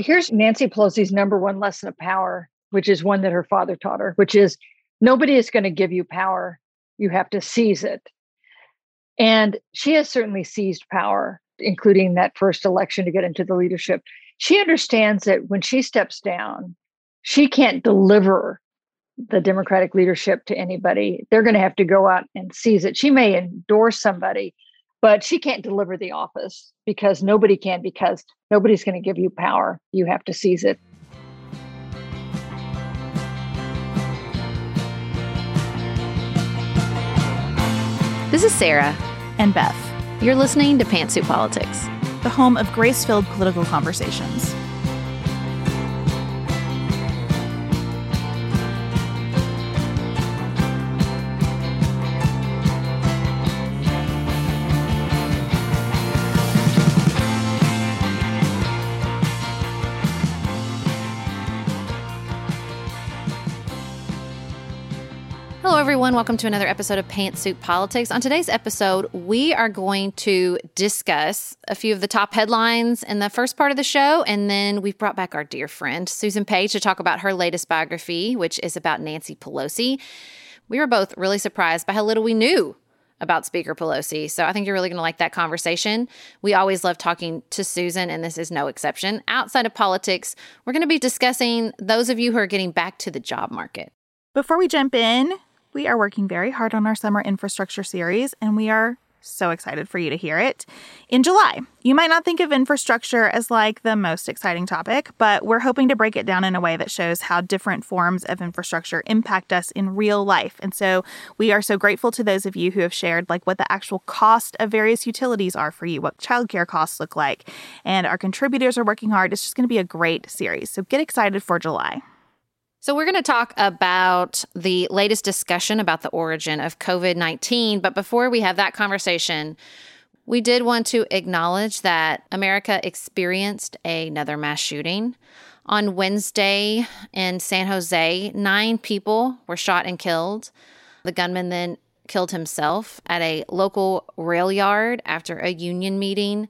Here's Nancy Pelosi's number one lesson of power, which is one that her father taught her, which is nobody is going to give you power. You have to seize it. And she has certainly seized power, including that first election to get into the leadership. She understands that when she steps down, she can't deliver the Democratic leadership to anybody. They're going to have to go out and seize it. She may endorse somebody, but she can't deliver the office because nobody can, because nobody's going to give you power. You have to seize it. This is Sarah and Beth. You're listening to Pantsuit Politics, the home of grace filled political conversations. Everyone. Welcome to another episode of Pantsuit Politics. On today's episode, we are going to discuss a few of the top headlines in the first part of the show, and then we've brought back our dear friend Susan Page to talk about her latest biography, which is about Nancy Pelosi. We were both really surprised by how little we knew about Speaker Pelosi. So I think you're really going to like that conversation. We always love talking to Susan, and this is no exception. Outside of politics, we're going to be discussing those of you who are getting back to the job market. Before we jump in, we are working very hard on our summer infrastructure series, and we are so excited for you to hear it. In July, you might not think of infrastructure as like the most exciting topic, but we're hoping to break it down in a way that shows how different forms of infrastructure impact us in real life. And so we are so grateful to those of you who have shared like what the actual cost of various utilities are for you, what childcare costs look like. And our contributors are working hard. It's just going to be a great series. So get excited for July. So, we're going to talk about the latest discussion about the origin of COVID 19. But before we have that conversation, we did want to acknowledge that America experienced another mass shooting. On Wednesday in San Jose, nine people were shot and killed. The gunman then killed himself at a local rail yard after a union meeting.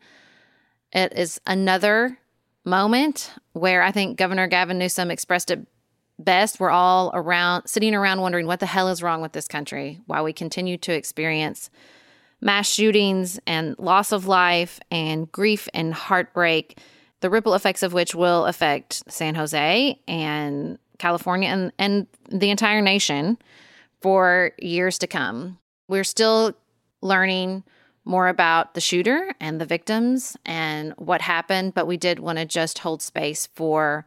It is another moment where I think Governor Gavin Newsom expressed it best, we're all around sitting around wondering what the hell is wrong with this country, why we continue to experience mass shootings and loss of life and grief and heartbreak, the ripple effects of which will affect San Jose and California and, and the entire nation for years to come. We're still learning more about the shooter and the victims and what happened, but we did want to just hold space for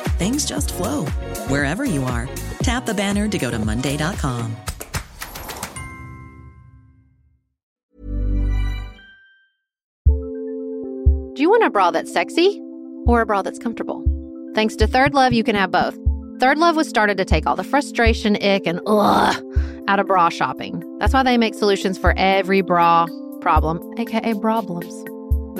things just flow wherever you are. Tap the banner to go to Monday.com. Do you want a bra that's sexy or a bra that's comfortable? Thanks to ThirdLove, you can have both. ThirdLove was started to take all the frustration, ick, and ugh out of bra shopping. That's why they make solutions for every bra problem, aka problems.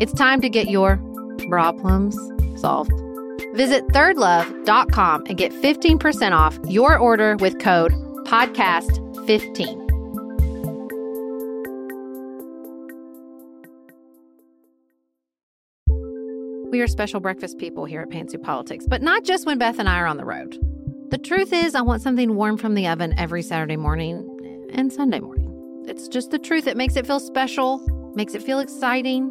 It's time to get your problems solved. Visit thirdlove.com and get 15% off your order with code podcast15. We are special breakfast people here at Pantsuit Politics, but not just when Beth and I are on the road. The truth is, I want something warm from the oven every Saturday morning and Sunday morning. It's just the truth. It makes it feel special, makes it feel exciting,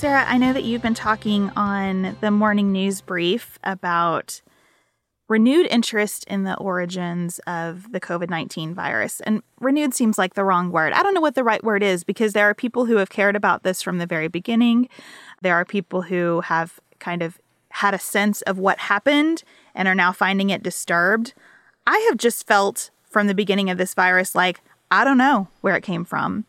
Sarah, I know that you've been talking on the morning news brief about renewed interest in the origins of the COVID 19 virus. And renewed seems like the wrong word. I don't know what the right word is because there are people who have cared about this from the very beginning. There are people who have kind of had a sense of what happened and are now finding it disturbed. I have just felt from the beginning of this virus like, I don't know where it came from.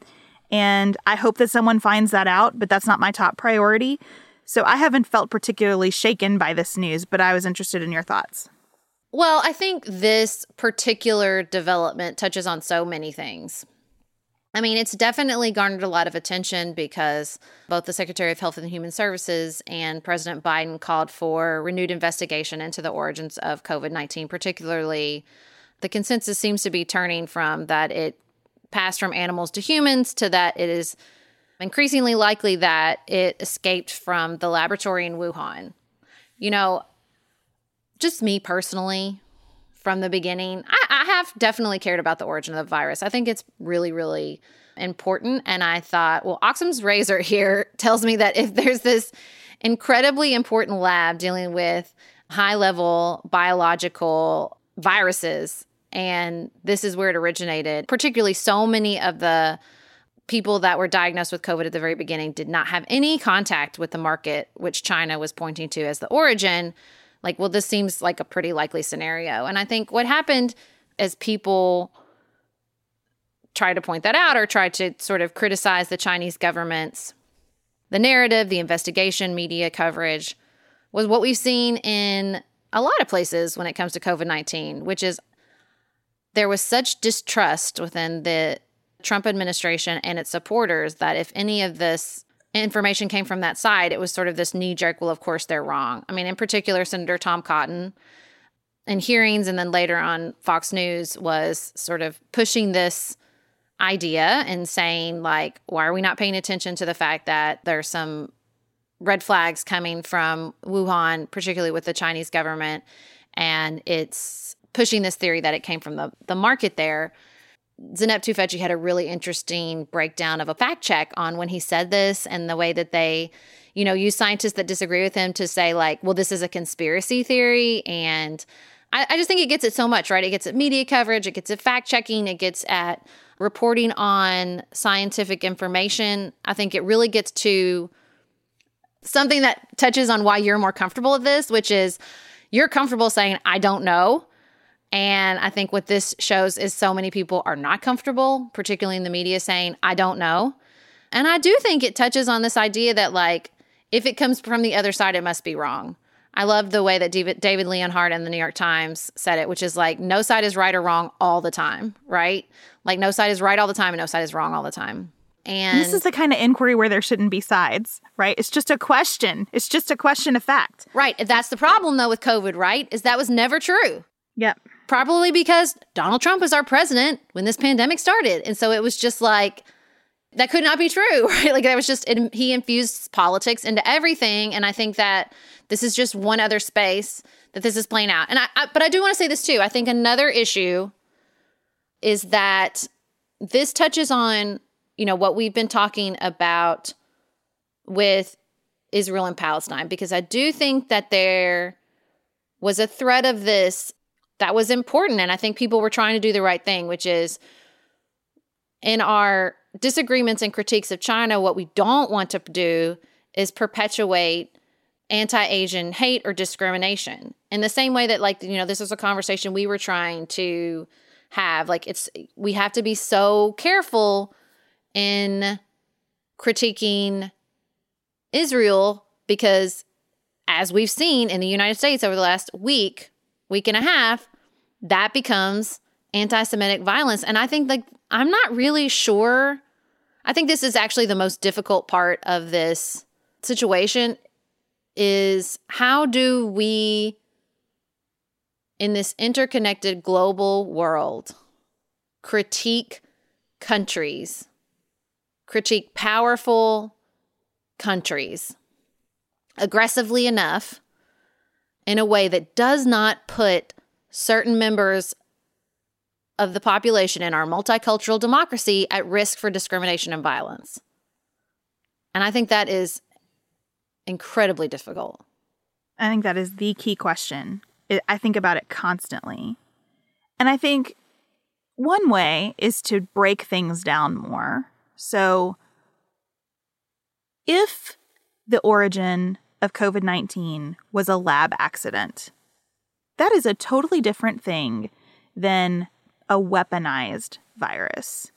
And I hope that someone finds that out, but that's not my top priority. So I haven't felt particularly shaken by this news, but I was interested in your thoughts. Well, I think this particular development touches on so many things. I mean, it's definitely garnered a lot of attention because both the Secretary of Health and Human Services and President Biden called for renewed investigation into the origins of COVID 19, particularly the consensus seems to be turning from that it passed from animals to humans to that it is increasingly likely that it escaped from the laboratory in Wuhan. You know, just me personally, from the beginning, I, I, have definitely cared about the origin of the virus. I think it's really, really important. And I thought, well, Occam's razor here tells me that if there's this incredibly important lab dealing with high level biological viruses and this is where it originated. Particularly, so many of the people that were diagnosed with COVID at the very beginning did not have any contact with the market, which China was pointing to as the origin. Like, well, this seems like a pretty likely scenario. And I think what happened as people tried to point that out or tried to sort of criticize the Chinese government's the narrative, the investigation, media coverage was what we've seen in a lot of places when it comes to COVID 19, which is there was such distrust within the Trump administration and its supporters that if any of this information came from that side, it was sort of this knee jerk, well, of course they're wrong. I mean, in particular, Senator Tom Cotton in hearings and then later on Fox News was sort of pushing this idea and saying, like, why are we not paying attention to the fact that there's some red flags coming from Wuhan, particularly with the Chinese government? And it's pushing this theory that it came from the, the market there. Zeynep Tufekci had a really interesting breakdown of a fact check on when he said this and the way that they, you know, use scientists that disagree with him to say, like, well, this is a conspiracy theory. And I, I just think it gets it so much, right? It gets at media coverage, it gets at fact checking, it gets at reporting on scientific information. I think it really gets to something that touches on why you're more comfortable with this, which is you're comfortable saying, I don't know. And I think what this shows is so many people are not comfortable, particularly in the media, saying, I don't know. And I do think it touches on this idea that, like, if it comes from the other side, it must be wrong. I love the way that David, Leonhardt in the New York Times said it, which is like, no side is right or wrong all the time, right? Like, no side is right all the time and no side is wrong all the time. And this is the kind of inquiry where there shouldn't be sides, right? It's just a question. It's just a question of fact. Right. That's the problem, though, with COVID, right? Is that was never true. Yep probably because Donald Trump was our president when this pandemic started. And so it was just like, that could not be true, right? Like that was just, it, he infused politics into everything. And I think that this is just one other space that this is playing out. And I, I but I do want to say this too. I think another issue is that this touches on, you know, what we've been talking about with Israel and Palestine, because I do think that there was a threat of this that was important. And I think people were trying to do the right thing, which is in our disagreements and critiques of China, what we don't want to do is perpetuate anti Asian hate or discrimination. In the same way that, like, you know, this is a conversation we were trying to have. Like, it's, we have to be so careful in critiquing Israel because, as we've seen in the United States over the last week, week and a half, that becomes anti Semitic violence. And I think, like, I'm not really sure. I think this is actually the most difficult part of this situation is how do we in this interconnected global world critique countries critique powerful countries aggressively enough in a way that does not put certain members of the population in our multicultural democracy at risk for discrimination and violence. And I think that is incredibly difficult. I think that is the key question. I think about it constantly. And I think one way is to break things down more. So, if the origin of COVID 19 was a lab accident, that is a totally different thing than a weaponized virus.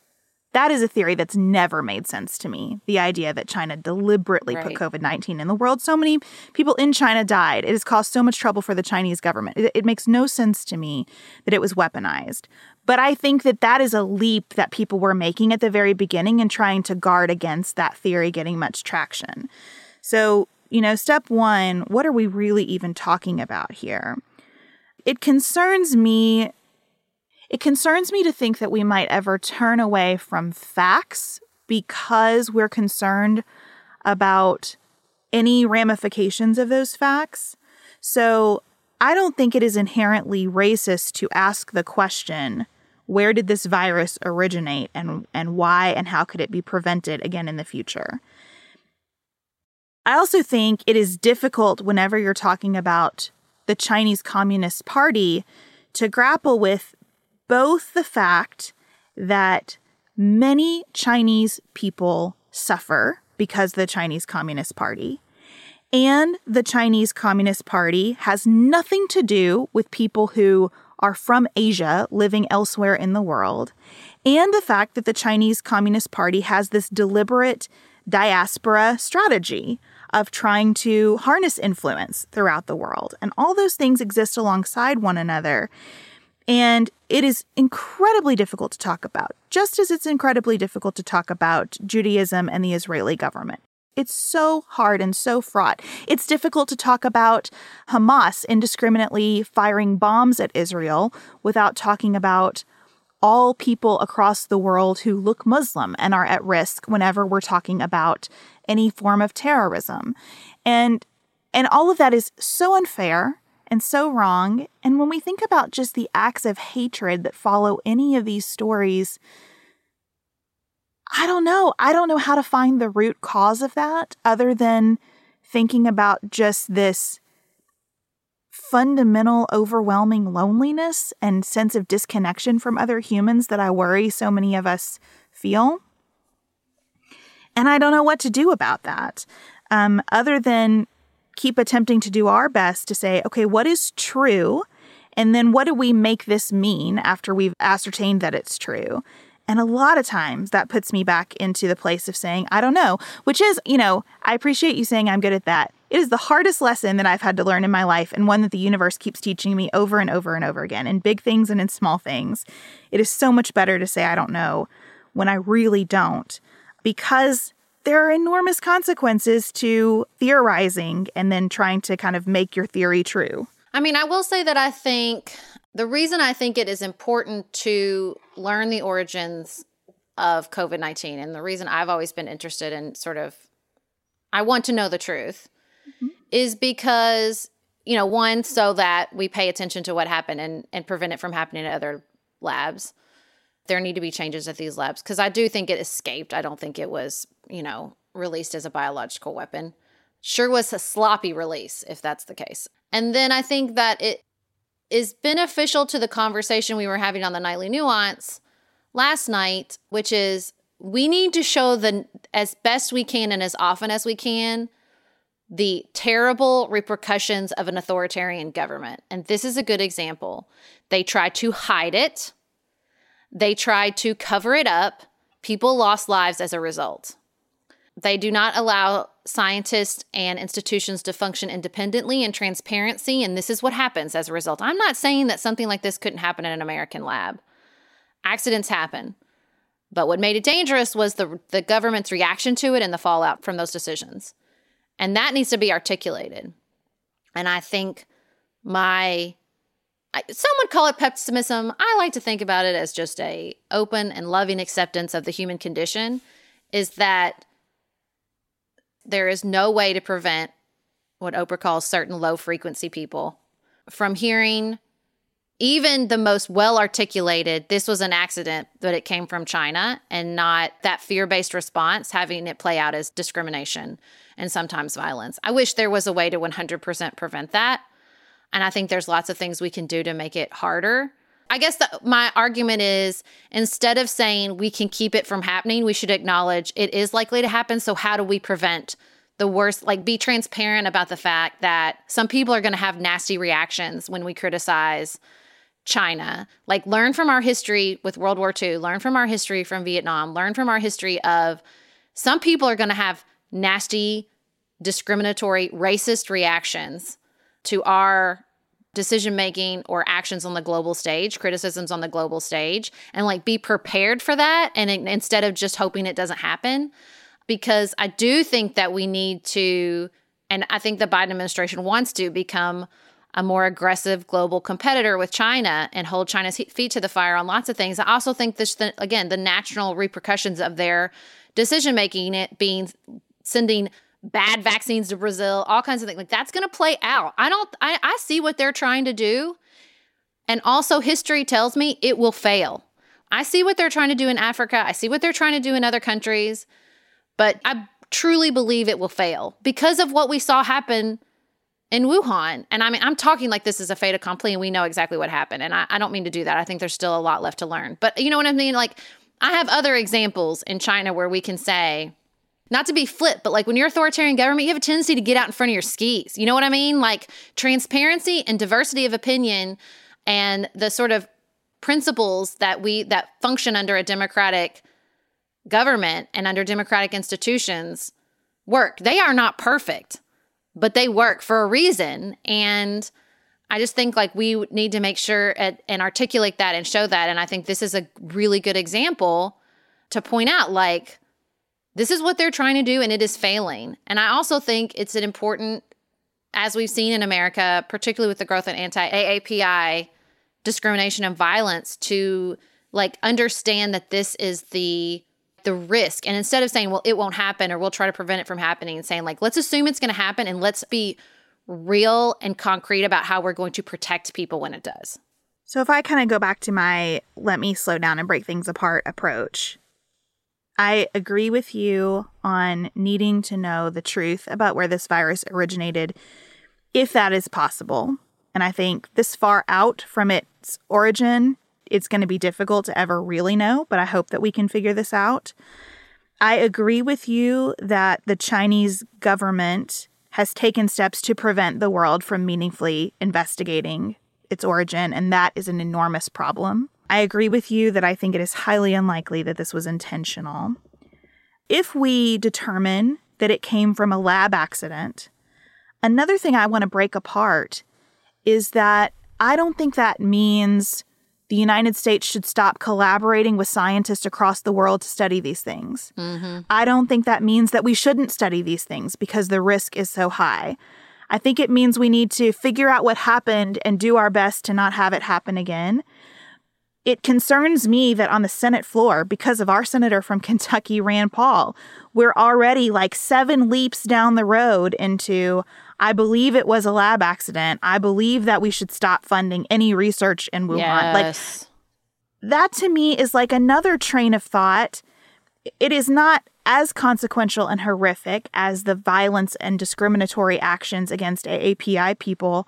That is a theory that's never made sense to me. The idea that China deliberately right. put COVID 19 in the world. So many people in China died. It has caused so much trouble for the Chinese government. It, it, makes no sense to me that it was weaponized. But I think that that is a leap that people were making at the very beginning and trying to guard against that theory getting much traction. So, you know, step one what are we really even talking about here? It concerns me it concerns me to think that we might ever turn away from facts because we're concerned about any ramifications of those facts. So I don't think it is inherently racist to ask the question where did this virus originate and, and why and how could it be prevented again in the future? I also think it is difficult whenever you're talking about the Chinese Communist Party to grapple with both the fact that many Chinese people suffer because the Chinese Communist Party, and the Chinese Communist Party has nothing to do with people who are from Asia living elsewhere in the world, and the fact that the Chinese Communist Party has this deliberate diaspora strategy of trying to harness influence throughout the world. And all those things exist alongside one another. And it is incredibly difficult to talk about, just as it's incredibly difficult to talk about Judaism and the Israeli government. It's so hard and so fraught. It's difficult to talk about Hamas indiscriminately firing bombs at Israel without talking about all people across the world who look Muslim and are at risk whenever we're talking about any form of terrorism. And and all of that is so unfair and so wrong. And when we think about just the acts of hatred that follow any of these stories, I don't know. I don't know how to find the root cause of that other than thinking about just this fundamental, overwhelming loneliness and sense of disconnection from other humans that I worry so many of us feel. And I don't know what to do about that, um, other than keep attempting to do our best to say, okay, what is true? And then what do we make this mean after we've ascertained that it's true? And a lot of times that puts me back into the place of saying, I don't know, which is, you know, I appreciate you saying I'm good at that. It is the hardest lesson that I've had to learn in my life and one that the universe keeps teaching me over and over and over again in big things and in small things. It is so much better to say I don't know when I really don't because there are enormous consequences to theorizing and then trying to kind of make your theory true. I mean, I will say that I think the reason I think it is important to learn the origins of COVID 19 and the reason I've always been interested in sort of, I want to know the truth mm-hmm. is because, you know, one, so that we pay attention to what happened and, and prevent it from happening to other labs there need to be changes at these labs because I do think it escaped. I don't think it was, you know, released as a biological weapon. Sure was a sloppy release, if that's the case. And then I think that it is beneficial to the conversation we were having on the nightly nuance last night, which is we need to show the as best we can and as often as we can the terrible repercussions of an authoritarian government. And this is a good example. They try to hide it, they tried to cover it up. People lost lives as a result. They do not allow scientists and institutions to function independently and transparency. And this is what happens as a result. I'm not saying that something like this couldn't happen in an American lab. Accidents happen. But what made it dangerous was the, the government's reaction to it and the fallout from those decisions. And that needs to be articulated. And I think my some would call it pessimism. I like to think about it as just a open and loving acceptance of the human condition is that there is no way to prevent what Oprah calls certain low frequency people from hearing even the most well articulated, this was an accident, but it came from China, and not that fear based response, having it play out as discrimination and sometimes violence. I wish there was a way to 100% prevent that. And I think there's lots of things we can do to make it harder. I guess the, my argument is instead of saying we can keep it from happening, we should acknowledge it is likely to happen. So, how do we prevent the worst? Like, be transparent about the fact that some people are going to have nasty reactions when we criticize China. Like, learn from our history with World War II, learn from our history from Vietnam, learn from our history of some people are going to have nasty, discriminatory, racist reactions to our decision making or actions on the global stage, criticisms on the global stage, and like be prepared for that. And it, instead of just hoping it doesn't happen, because I do think that we need to, and I think the Biden administration wants to become a more aggressive global competitor with China and hold China's feet to the fire on lots of things. I also think this, again, the natural repercussions of their decision making, it being sending bad vaccines to Brazil, all kinds of things. Like that's going to play out. I don't, I, I see what they're trying to do. And also, history tells me it will fail. I see what they're trying to do in Africa. I see what they're trying to do in other countries. But I truly believe it will fail because of what we saw happen in Wuhan. And I mean, I'm talking like this is a fait accompli and we know exactly what happened. And I, I don't mean to do that. I think there's still a lot left to learn. But you know what I mean? Like, I have other examples in China where we can say, not to be flip, but like when you're authoritarian government, you have a tendency to get out in front of your skis. You know what I mean? Like transparency and diversity of opinion and the sort of principles that we that function under a democratic government and under democratic institutions work. They are not perfect, but they work for a reason. And I just think like we need to make sure and, and articulate that and show that. And I think this is a really good example to point out like this is what they're trying to do, and it is failing. And I also think it's an important, as we've seen in America, particularly with the growth of anti AAPI discrimination and violence, to like understand that this is the the risk. And instead of saying, well, it won't happen or we'll try to prevent it from happening, and saying, like, let's assume it's going to happen and let's be real and concrete about how we're going to protect people when it does. So, if I kind of go back to my let me slow down and break things apart approach, I agree with you on needing to know the truth about where this virus originated, if that is possible. And I think this far out from its origin, it's going to be difficult to ever really know, but I hope that we can figure this out. I agree with you that the Chinese government has taken steps to prevent the world from meaningfully investigating its origin, and that is an enormous problem. I agree with you that I think it is highly unlikely that this was intentional. If we determine that it came from a lab accident, another thing I want to break apart is that I don't think that means the United States should stop collaborating with scientists across the world to study these things. Mm-hmm. I don't think that means that we shouldn't study these things because the risk is so high. I think it means we need to figure out what happened and do our best to not have it happen again. It concerns me that on the Senate floor, because of our senator from Kentucky, Rand Paul, we're already like seven leaps down the road into I believe it was a lab accident. I believe that we should stop funding any research in Wuhan. Yes. Like that to me is like another train of thought. It is not as consequential and horrific as the violence and discriminatory actions against AAPI people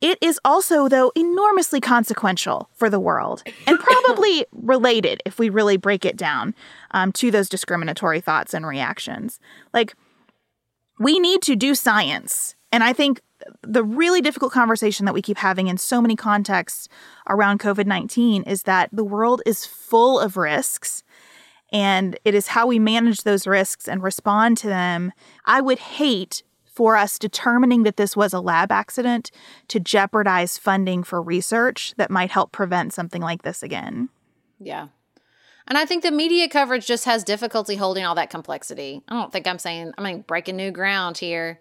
it is also, though, enormously consequential for the world and probably related, if we really break it down, um, to those discriminatory thoughts and reactions. Like, we need to do science. And I think the really difficult conversation that we keep having in so many contexts around COVID 19 is that the world is full of risks and it is how we manage those risks and respond to them. I would hate for us determining that this was a lab accident to jeopardize funding for research that might help prevent something like this again. Yeah. And I think the media coverage just has difficulty holding all that complexity. I don't think I'm saying, I mean, breaking new ground here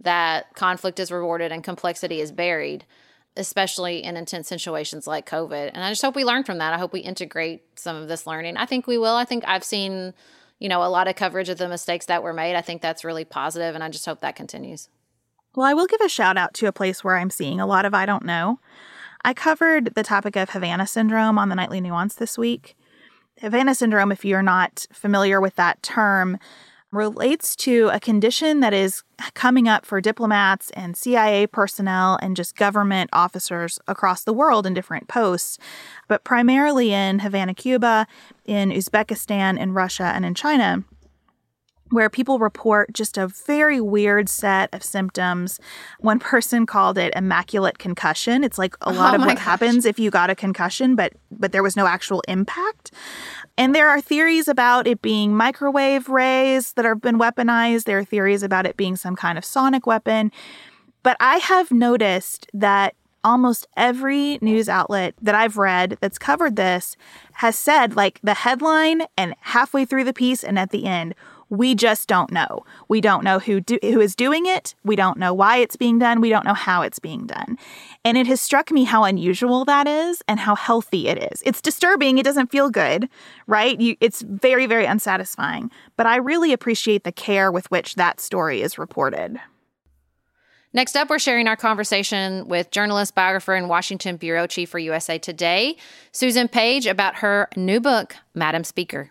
that conflict is rewarded and complexity is buried, especially in intense situations like COVID. And I just hope we learn from that. I hope we integrate some of this learning. I think we will. I think I've seen, you know, a lot of coverage of the mistakes that were made. I think that's really positive, and I just hope that continues. Well, I will give a shout out to a place where I'm seeing a lot of I don't know. I covered the topic of Havana syndrome on the Nightly Nuance this week. Havana syndrome, if you're not familiar with that term, relates to a condition that is coming up for diplomats and CIA personnel and just government officers across the world in different posts, but primarily in Havana, Cuba, in Uzbekistan, in Russia, and in China where people report just a very weird set of symptoms. One person called it immaculate concussion. It's like a oh lot oh of what gosh. happens if you got a concussion but but there was no actual impact. And there are theories about it being microwave rays that have been weaponized. There are theories about it being some kind of sonic weapon. But I have noticed that almost every news outlet that I've read that's covered this has said like the headline and halfway through the piece and at the end we just don't know. We don't know who do, who is doing it. We don't know why it's being done. We don't know how it's being done. And it has struck me how unusual that is and how healthy it is. It's disturbing. It doesn't feel good, right? You, it's very very unsatisfying. But I really appreciate the care with which that story is reported. Next up, we're sharing our conversation with journalist, biographer, and Washington bureau chief for USA Today, Susan Page, about her new book, Madam Speaker.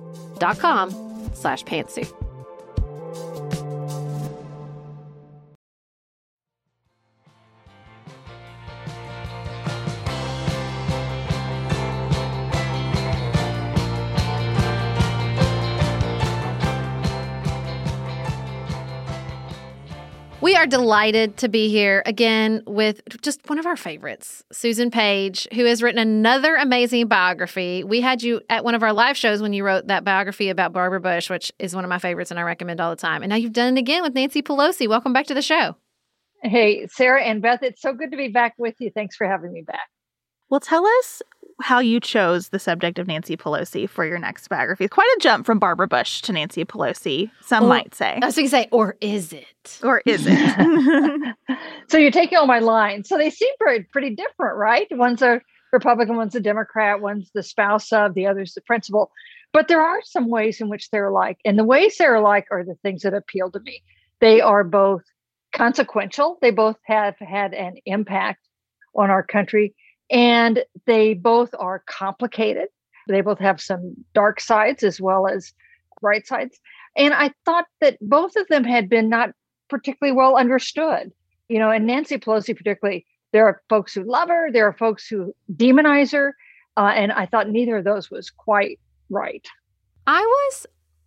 dot com slash pantsuit. We are delighted to be here again with just one of our favorites, Susan Page, who has written another amazing biography. We had you at one of our live shows when you wrote that biography about Barbara Bush, which is one of my favorites and I recommend all the time. And now you've done it again with Nancy Pelosi. Welcome back to the show. Hey, Sarah and Beth, it's so good to be back with you. Thanks for having me back. Well, tell us how you chose the subject of Nancy Pelosi for your next biography. Quite a jump from Barbara Bush to Nancy Pelosi, some Or- might say. I was going to say, or is it? Or is it? So you're taking all my lines. So they seem pretty, pretty different, right? One's a Republican, one's a Democrat, one's the spouse of, the other's the principal. But there are some ways in which they're alike. And the ways they're alike are the things that appeal to me. They are both consequential, they both have had an impact on our country, and they both are complicated. They both have some dark sides as well as bright sides. And I thought that both of them had been not particularly well understood. You know, and Nancy Pelosi, particularly, there are folks who love her, there are folks who demonize her. Uh, and I thought neither of those was quite right. I was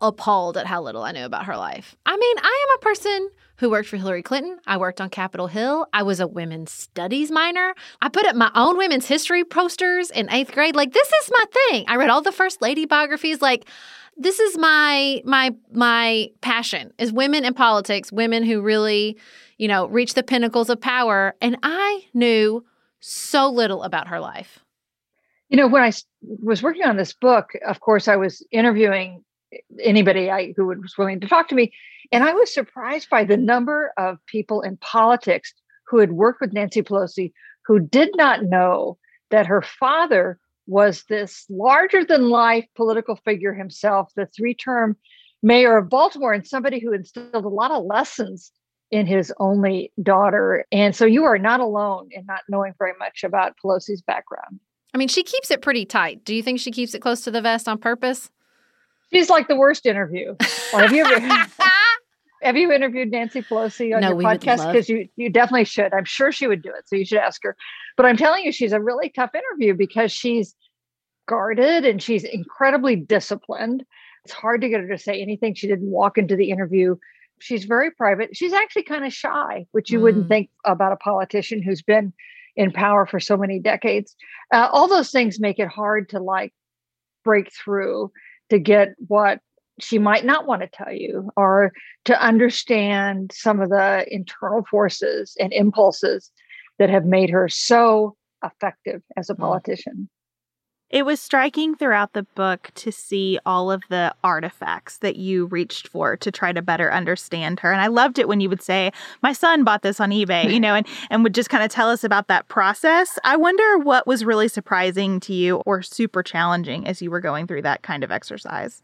appalled at how little I knew about her life. I mean, I am a person who worked for Hillary Clinton. I worked on Capitol Hill. I was a women's studies minor. I put up my own women's history posters in eighth grade. Like, this is my thing. I read all the first lady biographies. Like, this is my my my passion is women in politics, women who really, you know, reach the pinnacles of power. And I knew so little about her life. You know, when I was working on this book, of course, I was interviewing anybody I, who was willing to talk to me. And I was surprised by the number of people in politics who had worked with Nancy Pelosi who did not know that her father was this larger than life political figure himself, the three term mayor of Baltimore, and somebody who instilled a lot of lessons in his only daughter. And so you are not alone in not knowing very much about Pelosi's background. I mean, she keeps it pretty tight. Do you think she keeps it close to the vest on purpose? She's like the worst interview. Well, have you ever have you interviewed Nancy Pelosi on No, your podcast? Because you you definitely should. I'm sure she would do it. So you should ask her. But I'm telling you, she's a really tough interview because she's guarded and she's incredibly disciplined. It's hard to get her to say anything. She didn't walk into the interview. She's very private. She's actually kind of shy, which you wouldn't Mm. think about a politician who's been in power for so many decades. Uh, all those things make it hard to like break through to get what she might not want to tell you or to understand some of the internal forces and impulses that have made her so effective as a Mm. politician. It was striking throughout the book to see all of the artifacts that you reached for to try to better understand her. And I loved it when you would say, My son bought this on eBay, you know, and, and would just kind of tell us about that process. I wonder what was really surprising to you or super challenging as you were going through that kind of exercise.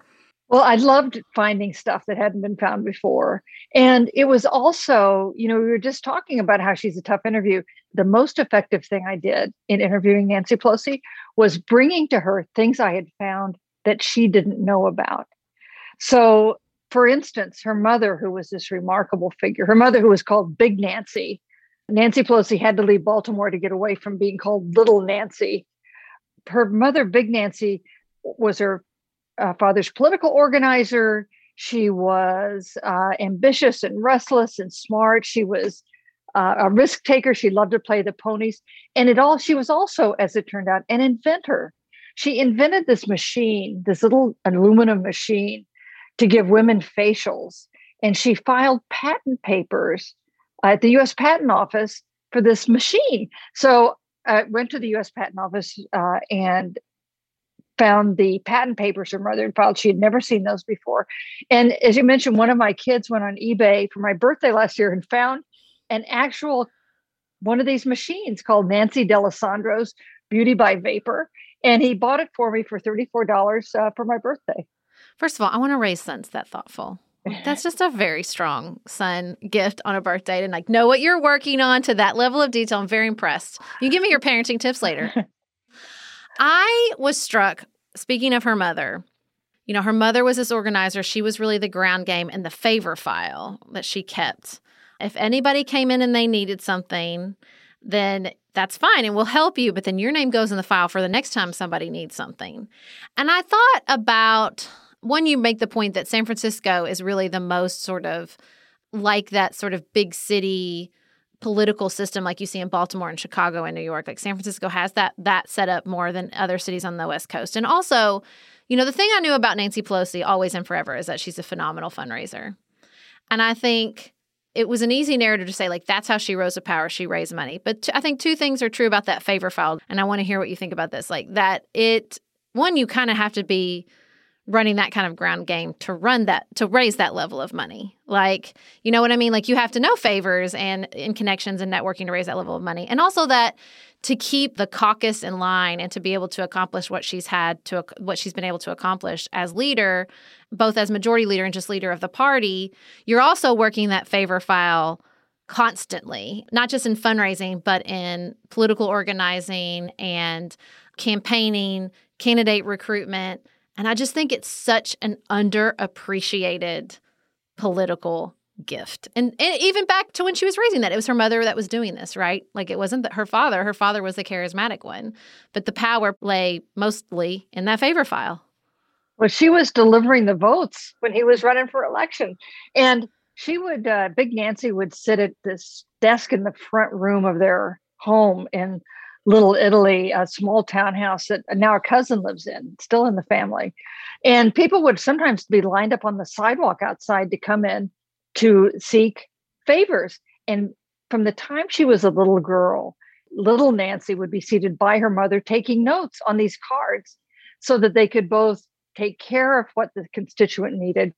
Well, I loved finding stuff that hadn't been found before. And it was also, you know, we were just talking about how she's a tough interview. The most effective thing I did in interviewing Nancy Pelosi was bringing to her things I had found that she didn't know about. So, for instance, her mother, who was this remarkable figure, her mother, who was called Big Nancy, Nancy Pelosi had to leave Baltimore to get away from being called Little Nancy. Her mother, Big Nancy, was her uh, father's political organizer. She was uh, ambitious and restless and smart. She was uh, a risk taker. She loved to play the ponies. And it all, she was also, as it turned out, an inventor. She invented this machine, this little aluminum machine to give women facials. And she filed patent papers at the US Patent Office for this machine. So I went to the US Patent Office uh, and found the patent papers her mother had filed. She had never seen those before. And as you mentioned, one of my kids went on eBay for my birthday last year and found an actual one of these machines called Nancy D'Alessandro's Beauty by Vapor. And he bought it for me for $34 uh, for my birthday. First of all, I want to raise sons that thoughtful. That's just a very strong son gift on a birthday and like know what you're working on to that level of detail. I'm very impressed. You give me your parenting tips later. I was struck, speaking of her mother, you know, her mother was this organizer. She was really the ground game and the favor file that she kept. If anybody came in and they needed something, then that's fine and we'll help you. But then your name goes in the file for the next time somebody needs something. And I thought about one, you make the point that San Francisco is really the most sort of like that sort of big city political system like you see in Baltimore and Chicago and New York. Like San Francisco has that that set up more than other cities on the West Coast. And also, you know, the thing I knew about Nancy Pelosi always and forever is that she's a phenomenal fundraiser. And I think it was an easy narrative to say like that's how she rose to power she raised money but t- I think two things are true about that favor file and i want to hear what you think about this like that it one you kind of have to be running that kind of ground game to run that to raise that level of money. Like you know what i mean? Like you have to know favors and in connections and networking to raise that level of money. And also that to keep the caucus in line and to be able to accomplish what she's had to what she's been able to accomplish as leader both as majority leader and just leader of the party you're also working that favor file constantly not just in fundraising but in political organizing and campaigning candidate recruitment and I just think it's such an underappreciated political gift. And, and, even back to when she was raising that, it was her mother that was doing this, right? Like it wasn't that her father. Her father was the charismatic one, but the power lay mostly in that favor file. Well, she was delivering the votes when he was running for election. And she would, uh, Big Nancy would sit at this desk in the front room of their home in Little Italy, a small townhouse that now a cousin lives in, still in the family. And people would sometimes be lined up on the sidewalk outside to come in to seek favors. And from the time she was a little girl, little Nancy would be seated by her mother taking notes on these cards so that they could both take care of what the constituent needed,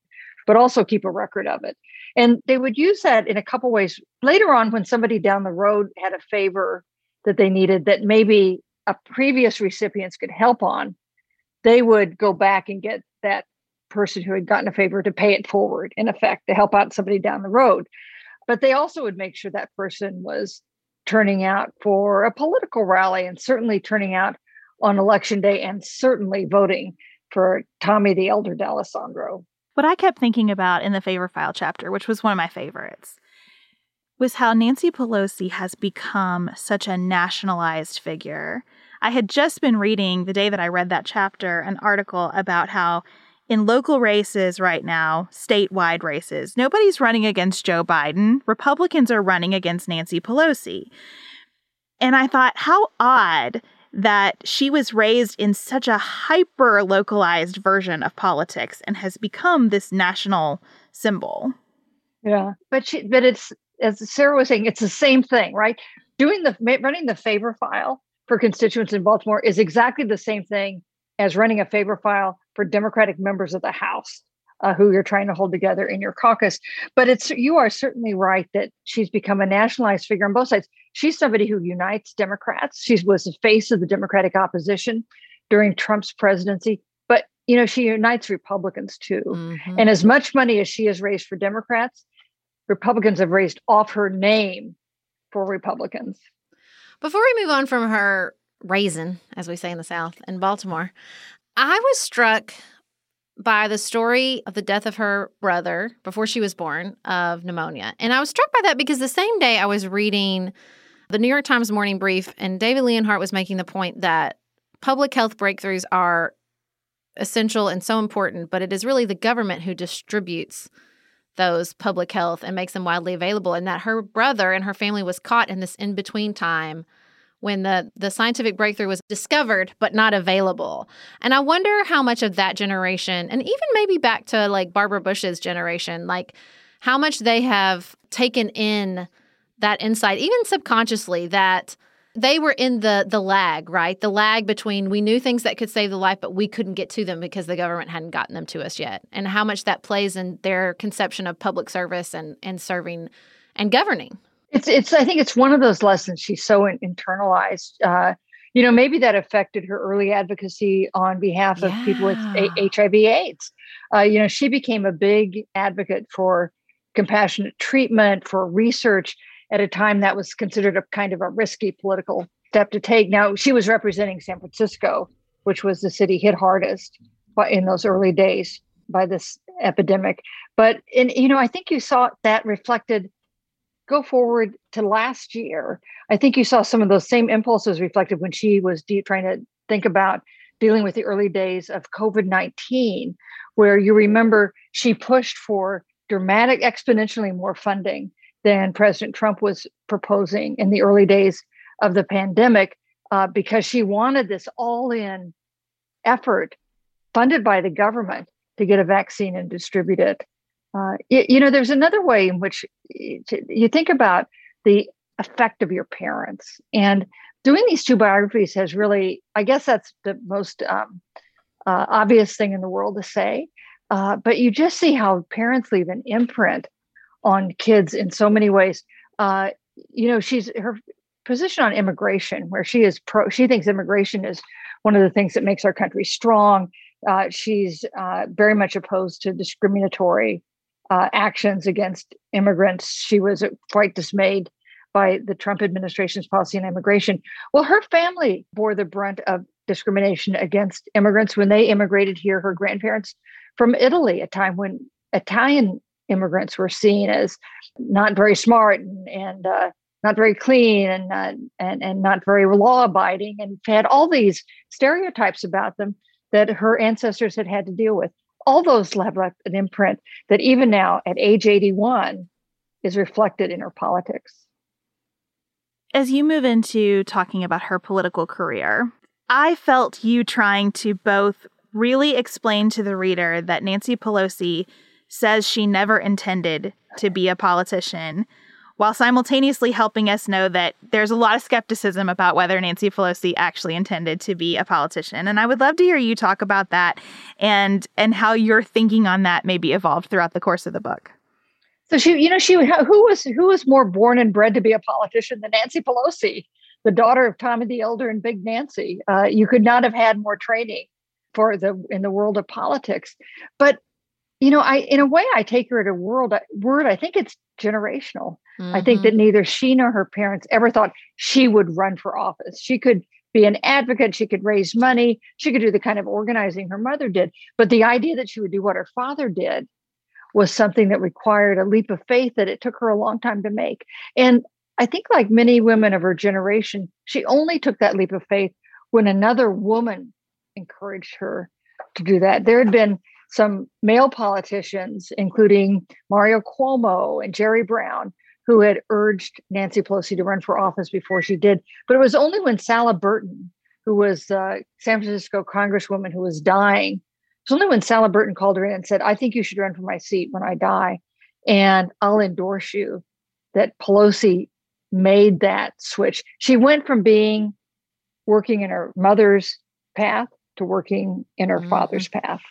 but also keep a record of it. And they would use that in a couple ways. Later on, when somebody down the road had a favor that they needed that maybe a previous recipients could help on, they would go back and get that person who had gotten a favor to pay it forward, in effect, to help out somebody down the road. But they also would make sure that person was turning out for a political rally and certainly turning out on election day and certainly voting for Tommy the Elder D'Alesandro. What I kept thinking about in the favor file chapter, which was one of my favorites, was how Nancy Pelosi has become such a nationalized figure. I had just been reading the day that I read that chapter an article about how in local races right now, statewide races, nobody's running against Joe Biden. Republicans are running against Nancy Pelosi. And I thought, how odd that she was raised in such a hyper localized version of politics and has become this national symbol. Yeah, but she, but it's as Sarah was saying, it's the same thing, right? Doing the running the favor file for constituents in Baltimore is exactly the same thing as running a favor file for Democratic members of the House uh, who you're trying to hold together in your caucus. But it's you are certainly right that she's become a nationalized figure on both sides. She's somebody who unites Democrats. She was the face of the Democratic opposition during Trump's presidency. But you know, she unites Republicans too. Mm-hmm. And as much money as she has raised for Democrats, Republicans have raised off her name for Republicans. Before we move on from her raisin, as we say in the South, in Baltimore, I was struck by the story of the death of her brother before she was born of pneumonia. And I was struck by that because the same day I was reading the New York Times morning brief, and David Leonhardt was making the point that public health breakthroughs are essential and so important, but it is really the government who distributes those public health and makes them widely available and that her brother and her family was caught in this in between time when the the scientific breakthrough was discovered but not available. And i wonder how much of that generation and even maybe back to like barbara bush's generation like how much they have taken in that insight, even subconsciously, that they were in the the lag, right? The lag between we knew things that could save the life, but we couldn't get to them because the government hadn't gotten them to us yet, and how much that plays in their conception of public service and and serving and governing. It's it's. I think it's one of those lessons she's so internalized. Uh, you know, maybe that affected her early advocacy on behalf of yeah. people with a- HIV/AIDS. Uh, you know, she became a big advocate for compassionate treatment, for research at a time that was considered a kind of a risky political step to take. Now, she was representing San Francisco, which was the city hit hardest in those early days by this epidemic. But in you know, I think you saw that reflected go forward to last year. I think you saw some of those same impulses reflected when she was de- trying to think about dealing with the early days of COVID 19, where you remember she pushed for dramatic, exponentially more funding than President Trump was proposing in the early days of the pandemic uh, because she wanted this all in effort funded by the government to get a vaccine and distribute it. Uh, you, you know, there's another way in which you think about the effect of your parents. And doing these two biographies has really, I guess that's the most um, uh, obvious thing in the world to say. Uh, but you just see how parents leave an imprint on kids in so many ways. Uh, you know, she's her position on immigration, where she is pro, she thinks immigration is one of the things that makes our country strong. Uh, she's uh, very much opposed to discriminatory uh, actions against immigrants. She was quite dismayed by the Trump administration's policy on immigration. Well, her family bore the brunt of discrimination against immigrants when they immigrated here. Her grandparents from Italy, a time when Italian immigrants were seen as not very smart and, and uh, not very clean and, uh, and and not very law abiding and had all these stereotypes about them that her ancestors had had to deal with. All those left an imprint that even now at age 81 is reflected in her politics. As you move into talking about her political career, I felt you trying to both really explain to the reader that Nancy Pelosi says she never intended to be a politician, while simultaneously helping us know that there's a lot of skepticism about whether Nancy Pelosi actually intended to be a politician. And I would love to hear you talk about that and and how your thinking on that maybe evolved throughout the course of the book. So she, you know, she who was who was more born and bred to be a politician than Nancy Pelosi, the daughter of Tommy the Elder and Big Nancy. Uh, you could not have had more training for the in the world of politics. But you know, I in a way I take her at a world word. I think it's generational. Mm-hmm. I think that mm-hmm. neither she nor her parents ever thought she would run for office. She could be an advocate, she could raise money, she could do the kind of organizing her mother did. But the idea that she would do what her father did was something that required a leap of faith that it took her a long time to make. And I think, like many women of her generation, she only took that leap of faith when another woman encouraged her to do that. There had been some male politicians, including Mario Cuomo and Jerry Brown, who had urged Nancy Pelosi to run for office before she did. But it was only when Sala Burton, who was San Francisco congresswoman who was dying, it was only when Sala Burton called her in and said, I think you should run for my seat when I die. And I'll endorse you that Pelosi made that switch. She went from being working in her mother's path to working in her mm-hmm. father's path.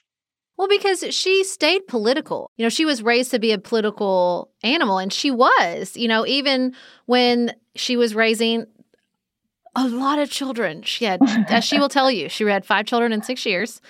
Well, because she stayed political. You know, she was raised to be a political animal, and she was, you know, even when she was raising a lot of children. She had, as she will tell you, she had five children in six years.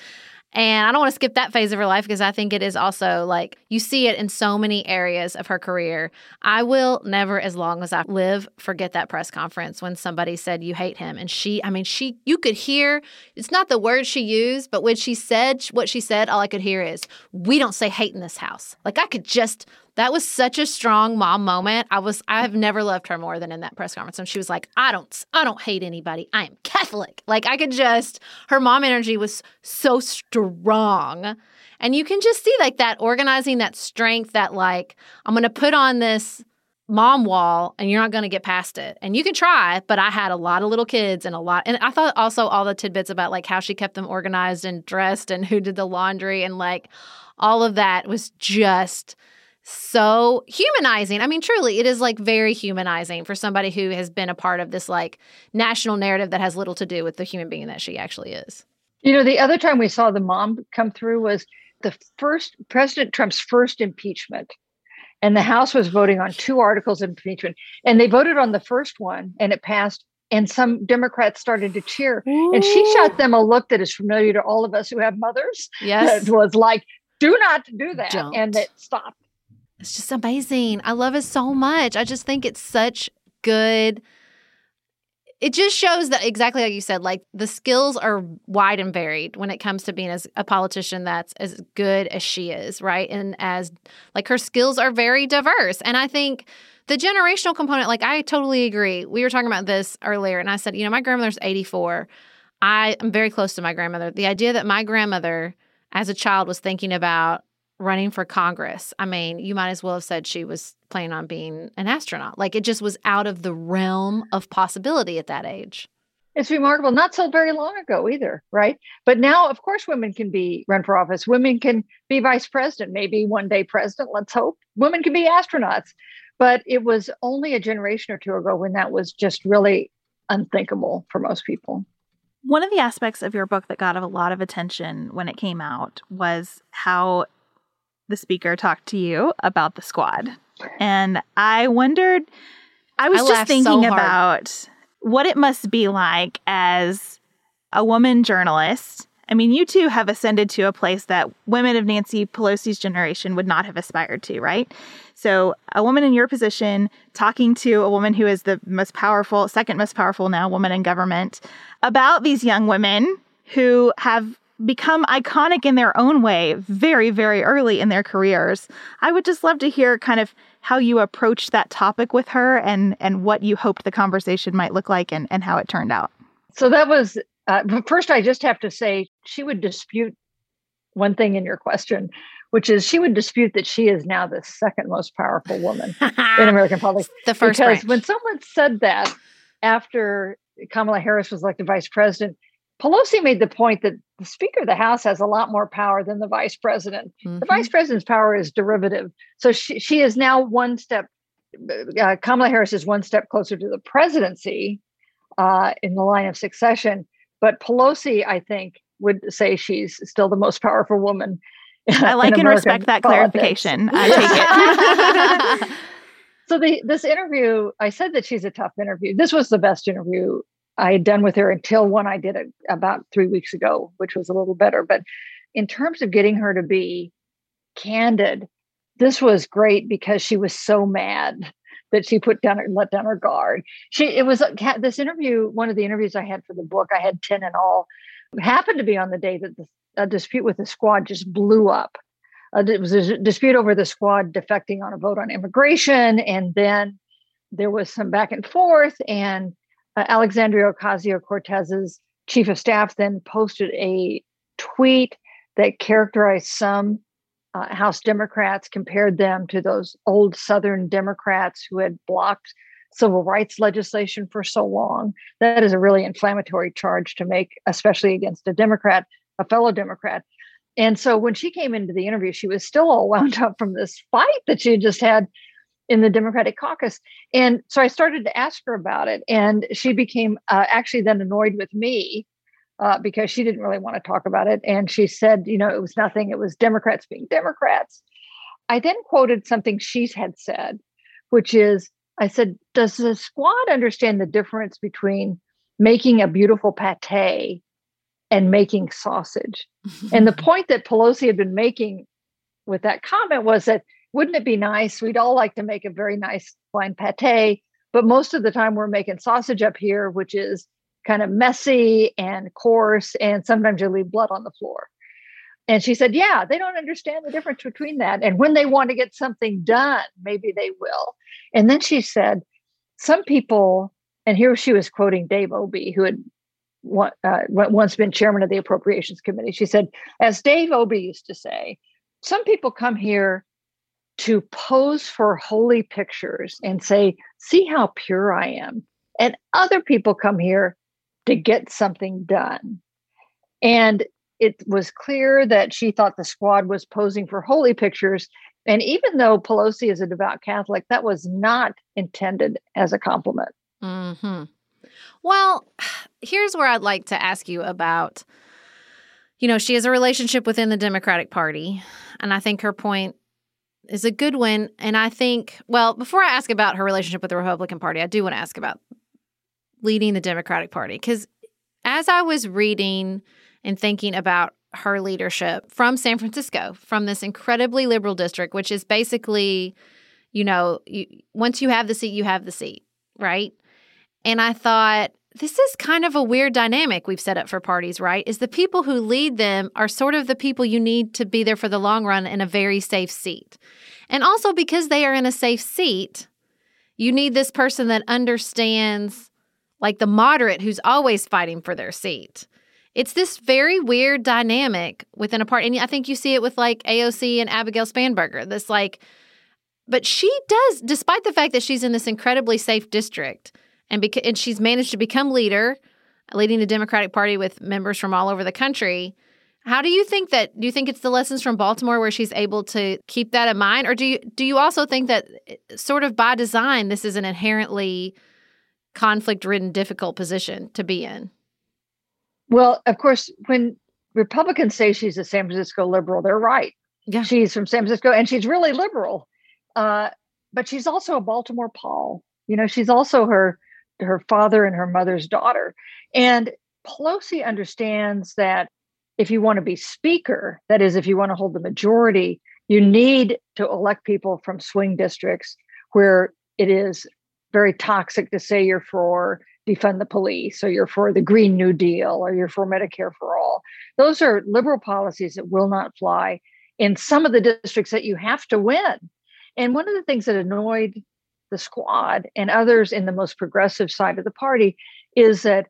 And I don't want to skip that phase of her life because I think it is also like you see it in so many areas of her career. I will never, as long as I live, forget that press conference when somebody said you hate him. And she, I mean, she, you could hear, it's not the words she used, but when she said what she said, all I could hear is, we don't say hate in this house. Like I could just, that was such a strong mom moment. I was I have never loved her more than in that press conference. And she was like, I don't I don't hate anybody. I am Catholic. Like I could just her mom energy was so strong. And you can just see like that organizing, that strength, that like, I'm gonna put on this mom wall and you're not going to get past it. And you can try, but I had a lot of little kids and a lot. And I thought also all the tidbits about like how she kept them organized and dressed and who did the laundry and like all of that was just so humanizing. I mean, truly, it is like very humanizing for somebody who has been a part of this like national narrative that has little to do with the human being that she actually is. You know, the other time we saw the mom come through was the first President Trump's first impeachment. And the House was voting on two articles of impeachment. And they voted on the first one and it passed. And some Democrats started to cheer. Ooh. And she shot them a look that is familiar to all of us who have mothers. Yes. That was like, do not do that. Don't. And it stopped. It's just amazing. I love it so much. I just think it's such good it just shows that exactly like you said like the skills are wide and varied when it comes to being as a politician that's as good as she is right? And as like her skills are very diverse. And i think the generational component like i totally agree. We were talking about this earlier and i said you know my grandmother's 84 i am very close to my grandmother. The idea that my grandmother as a child was thinking about running for Congress. I mean, you might as well have said she was planning on being an astronaut. Like it just was out of the realm of possibility at that age. It's remarkable. Not so very long ago either, right? But now, of course, women can be run for office. Women can be vice president, maybe one day president. Let's hope. Women can be astronauts. But it was only a generation or two ago when that was just really unthinkable for most people. One of the aspects of your book that got a lot of attention when it came out was how the speaker talked to you about the squad. And I wondered, I was I just thinking so about what it must be like as a woman journalist. I mean, you two have ascended to a place that women of Nancy Pelosi's generation would not have aspired to, right? So, a woman in your position talking to a woman who is the most powerful, second most powerful now woman in government about these young women who have become iconic in their own way very, very early in their careers. I would just love to hear kind of how you approached that topic with her and and what you hoped the conversation might look like and, and how it turned out. So that was uh, but first I just have to say she would dispute one thing in your question, which is she would dispute that she is now the second most powerful woman in American politics. The first because branch. when someone said that after Kamala Harris was elected vice president, Pelosi made the point that the Speaker of the House has a lot more power than the Vice President. Mm-hmm. The Vice President's power is derivative. So she, she is now one step, uh, Kamala Harris is one step closer to the presidency uh, in the line of succession. But Pelosi, I think, would say she's still the most powerful woman. I like and respect that politics. clarification. I take it. so the this interview, I said that she's a tough interview. This was the best interview I had done with her until one I did it about three weeks ago, which was a little better. But in terms of getting her to be candid, this was great because she was so mad that she put down let down her guard. She it was this interview, one of the interviews I had for the book. I had ten in all. Happened to be on the day that the a dispute with the squad just blew up. Uh, it was a dispute over the squad defecting on a vote on immigration, and then there was some back and forth, and uh, Alexandria Ocasio Cortez's chief of staff then posted a tweet that characterized some uh, House Democrats, compared them to those old Southern Democrats who had blocked civil rights legislation for so long. That is a really inflammatory charge to make, especially against a Democrat, a fellow Democrat. And so when she came into the interview, she was still all wound up from this fight that she just had in the Democratic caucus. And so I started to ask her about it. And she became uh, actually then annoyed with me uh, because she didn't really want to talk about it. And she said, you know, it was nothing, it was Democrats being Democrats. I then quoted something she had said, which is I said, Does the squad understand the difference between making a beautiful pate and making sausage? and the point that Pelosi had been making with that comment was that wouldn't it be nice? We'd all like to make a very nice fine pate, but most of the time we're making sausage up here, which is kind of messy and coarse, and sometimes you leave blood on the floor. And she said, Yeah, they don't understand the difference between that. And when they want to get something done, maybe they will. And then she said, Some people, and here she was quoting Dave Obey, who had uh, once been chairman of the Appropriations Committee. She said, As Dave Obey used to say, some people come here to pose for holy pictures and say, see how pure I am. And other people come here to get something done. And it was clear that she thought the squad was posing for holy pictures And even though Pelosi is a devout Catholic, that was not intended as a compliment. hmm Well, here's where I'd like to ask you about. You know, she has a relationship within the Democratic Party, and I think her point is a good one. And I think, well, before I ask about her relationship with the Republican Party, I do want to ask about leading the Democratic Party because as I was reading and thinking about her leadership from San Francisco, from this incredibly liberal district, which is basically, you know, you, once you have the seat, you have the seat, right? And I thought, this is kind of a weird dynamic we've set up for parties, right? Is the people who lead them are sort of the people you need to be there for the long run in a very safe seat. And also because they are in a safe seat, you need this person that understands, like the moderate who's always fighting for their seat. It's this very weird dynamic within a party. And I think you see it with like AOC and Abigail Spanberger. This like, but she does, despite the fact that she's in this incredibly safe district and, beca- and she's managed to become leader, leading the Democratic Party with members from all over the country. How do you think that? Do you think it's the lessons from Baltimore where she's able to keep that in mind, or do you do you also think that, eh, sort of by design, this is an inherently conflict-ridden, difficult position to be in? Well, of course, when Republicans say she's a San Francisco liberal, they're right. Yeah. She's from San Francisco and she's really liberal. Uh, but she's also a Baltimore pol. You know, she's also her her father and her mother's daughter. And Pelosi understands that if you want to be speaker, that is, if you want to hold the majority, you need to elect people from swing districts where it is very toxic to say you're for defund the police or you're for the Green New Deal or you're for Medicare for all. Those are liberal policies that will not fly in some of the districts that you have to win. And one of the things that annoyed the squad and others in the most progressive side of the party is that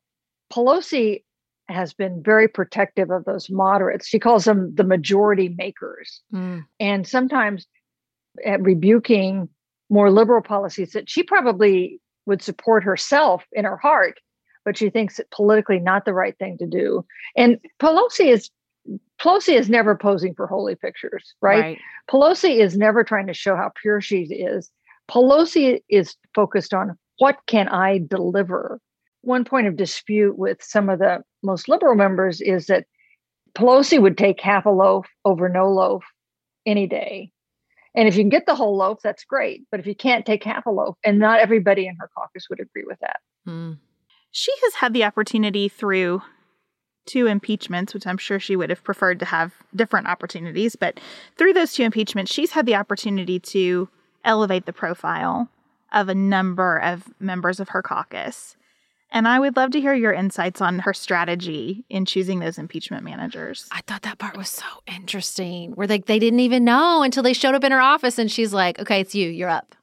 Pelosi has been very protective of those moderates. She calls them the majority makers. Mm. And sometimes at rebuking more liberal policies that she probably would support herself in her heart, but she thinks it politically not the right thing to do. And Pelosi is Pelosi is never posing for holy pictures, right? Right. Pelosi is never trying to show how pure she is. Pelosi is focused on what can I deliver. One point of dispute with some of the most liberal members is that Pelosi would take half a loaf over no loaf any day. And if you can get the whole loaf, that's great. But if you can't take half a loaf, and not everybody in her caucus would agree with that. Mm. She has had the opportunity through two impeachments, which I'm sure she would have preferred to have different opportunities, but through those two impeachments, she's had the opportunity to elevate the profile of a number of members of her caucus. And I would love to hear your insights on her strategy in choosing those impeachment managers. I thought that part was so interesting. Where like they didn't even know until they showed up in her office, and she's like, "Okay, it's you. You're up."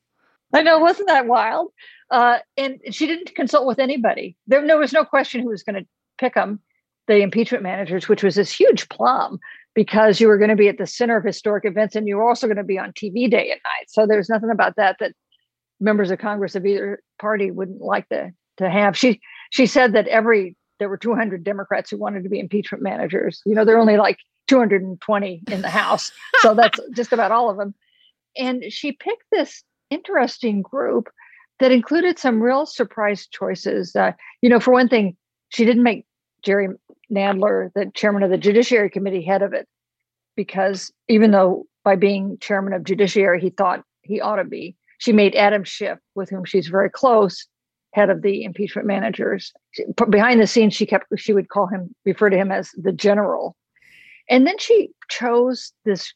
I know, wasn't that wild? Uh, and she didn't consult with anybody. There, there was no question who was going to pick them, the impeachment managers, which was this huge plum because you were going to be at the center of historic events and you were also going to be on TV day at night. So there's nothing about that that members of Congress of either party wouldn't like to to have. She she said that every there were 200 Democrats who wanted to be impeachment managers. You know, there are only like 220 in the House, so that's just about all of them. And she picked this interesting group that included some real surprise choices. Uh, you know, for one thing, she didn't make Jerry Nadler, the chairman of the Judiciary Committee, head of it, because even though by being chairman of Judiciary, he thought he ought to be, she made Adam Schiff, with whom she's very close, head of the impeachment managers. Behind the scenes, she kept she would call him, refer to him as the general. And then she chose this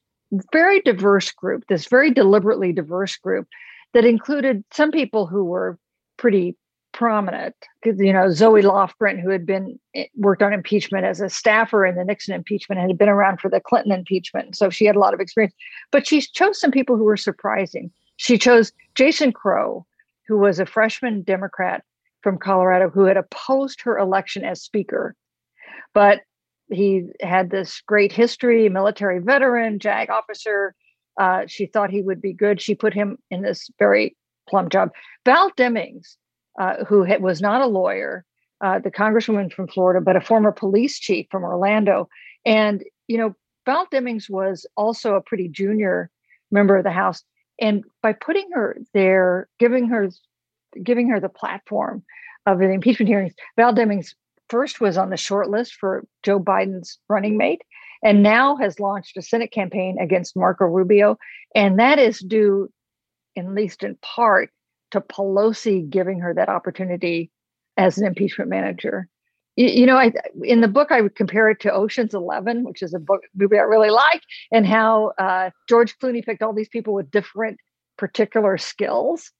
very diverse group, this very deliberately diverse group that included some people who were pretty prominent. because You know, Zoe Lofgren, who had been eh, worked on impeachment as a staffer in the Nixon impeachment and had been around for the Clinton impeachment. So she had a lot of experience. But she chose some people who were surprising. She chose Jason Crow, who was a freshman Democrat from Colorado who had opposed her election as Speaker. But he had this great history, military veteran, JAG officer. Uh, she thought he would be good. She put him in this very plum job. Val Demings, uh, who had, was not a lawyer, uh, the congresswoman from Florida, but a former police chief from Orlando. And, you know, Val Demings was also a pretty junior member of the House. And by putting her there, giving her giving her the platform of the impeachment hearings, Val Demings first was on the short list for Joe Biden's running mate, and now has launched a Senate campaign against Marco Rubio. And that is due, at least in part, to Pelosi giving her that opportunity as an impeachment manager. You, you know, I in the book I would compare it to Ocean's Eleven, which is a book movie I really like, and how uh, George Clooney picked all these people with different particular skills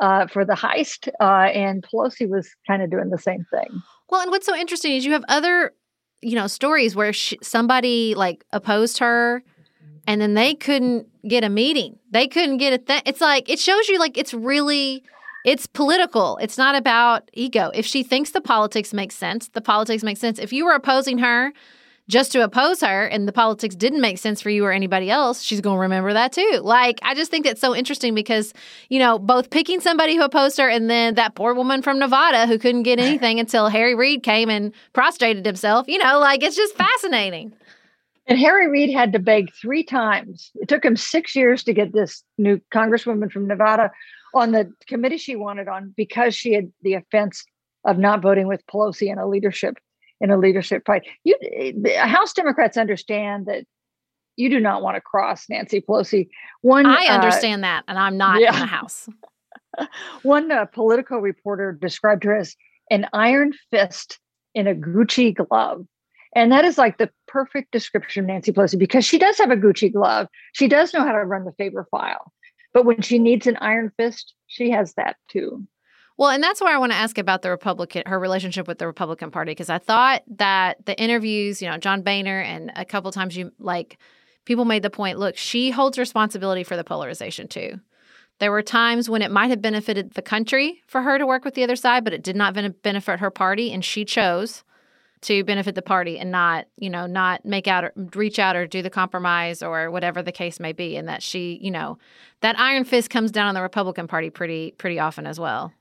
uh, for the heist, uh, and Pelosi was kind of doing the same thing. Well, and what's so interesting is you have other, you know, stories where she, somebody like opposed her, and then they couldn't get a meeting. They couldn't get a thing. It's like it shows you like it's really it's political. It's not about ego. If she thinks the politics make sense, the politics make sense. If you were opposing her just to oppose her and the politics didn't make sense for you or anybody else, she's going to remember that too. Like, I just think that's so interesting because, you know, both picking somebody who opposed her and then that poor woman from Nevada who couldn't get anything until Harry Reid came and prostrated himself, you know, like it's just fascinating. And Harry Reid had to beg three times. It took him six years to get this new congresswoman from Nevada on the committee she wanted on because she had the offense of not voting with Pelosi in a leadership in a leadership fight. You House Democrats understand that you do not want to cross Nancy Pelosi. One I uh, understand uh, that, and I'm not yeah. in the House. One uh, Politico reporter described her as an iron fist in a Gucci glove. And that is like the perfect description of Nancy Pelosi because she does have a Gucci glove. She does know how to run the favor file. But when she needs an iron fist, she has that too. Well, and that's why I want to ask about the Republican, her relationship with the Republican Party, because I thought that the interviews, you know, John Boehner and a couple times you like people made the point look, she holds responsibility for the polarization too. There were times when it might have benefited the country for her to work with the other side, but it did not benefit her party, and she chose to benefit the party and not, you know, not make out or reach out or do the compromise or whatever the case may be. And that she, you know, that iron fist comes down on the Republican Party pretty pretty often as well.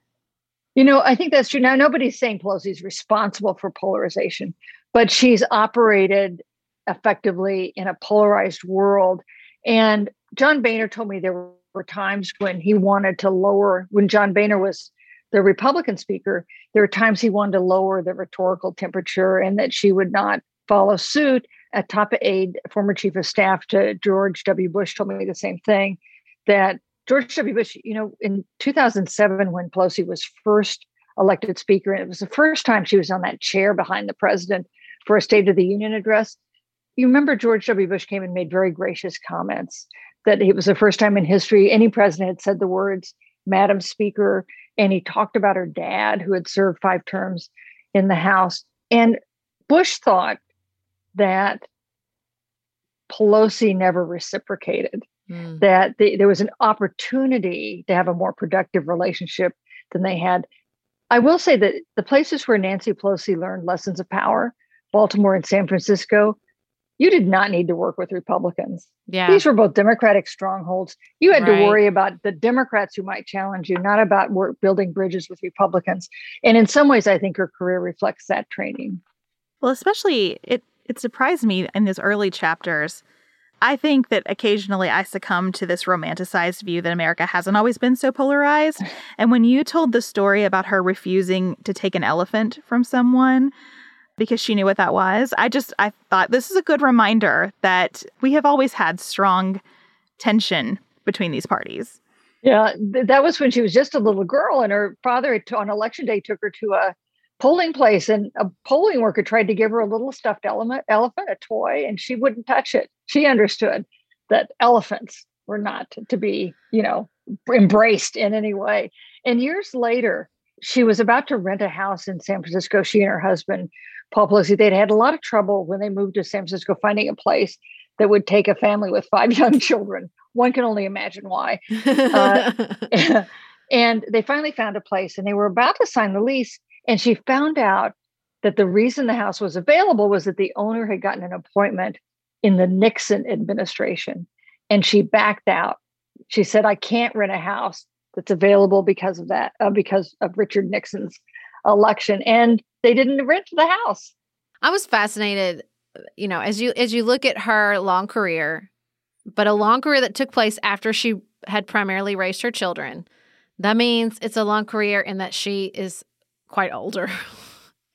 You know, I think that's true. Now nobody's saying Pelosi's responsible for polarization, but she's operated effectively in a polarized world. And John Boehner told me there were times when he wanted to lower when John Boehner was the Republican speaker, there were times he wanted to lower the rhetorical temperature and that she would not follow suit. A top aide, former chief of staff to George W. Bush, told me the same thing that George W. Bush, you know, in 2007, when Pelosi was first elected speaker, and it was the first time she was on that chair behind the president for a State of the Union address. You remember George W. Bush came and made very gracious comments that it was the first time in history any president had said the words, Madam Speaker, and he talked about her dad who had served five terms in the House. And Bush thought that Pelosi never reciprocated, mm. that the, there was an opportunity to have a more productive relationship than they had. I will say that the places where Nancy Pelosi learned lessons of power, Baltimore and San Francisco, you did not need to work with Republicans. Yeah. These were both Democratic strongholds. You had right. to worry about the Democrats who might challenge you, not about work, building bridges with Republicans. And in some ways, I think her career reflects that training. Well, especially it it surprised me in those early chapters. I think that occasionally I succumb to this romanticized view that America hasn't always been so polarized. And when you told the story about her refusing to take an elephant from someone, because she knew what that was. I just I thought this is a good reminder that we have always had strong tension between these parties. Yeah, that was when she was just a little girl, and her father on election day took her to a polling place, and a polling worker tried to give her a little stuffed elephant, elephant, a toy, and she wouldn't touch it. She understood that elephants were not to be, you know, embraced in any way. And years later, she was about to rent a house in San Francisco. She and her husband Paul Pelosi, they'd had a lot of trouble when they moved to San Francisco finding a place that would take a family with five young children. One can only imagine why. Uh, and they finally found a place and they were about to sign the lease. And she found out that the reason the house was available was that the owner had gotten an appointment in the Nixon administration. And she backed out. She said, I can't rent a house that's available because of that, uh, because of Richard Nixon's election. And they didn't rent the house. I was fascinated, you know, as you as you look at her long career, but a long career that took place after she had primarily raised her children. That means it's a long career in that she is quite older.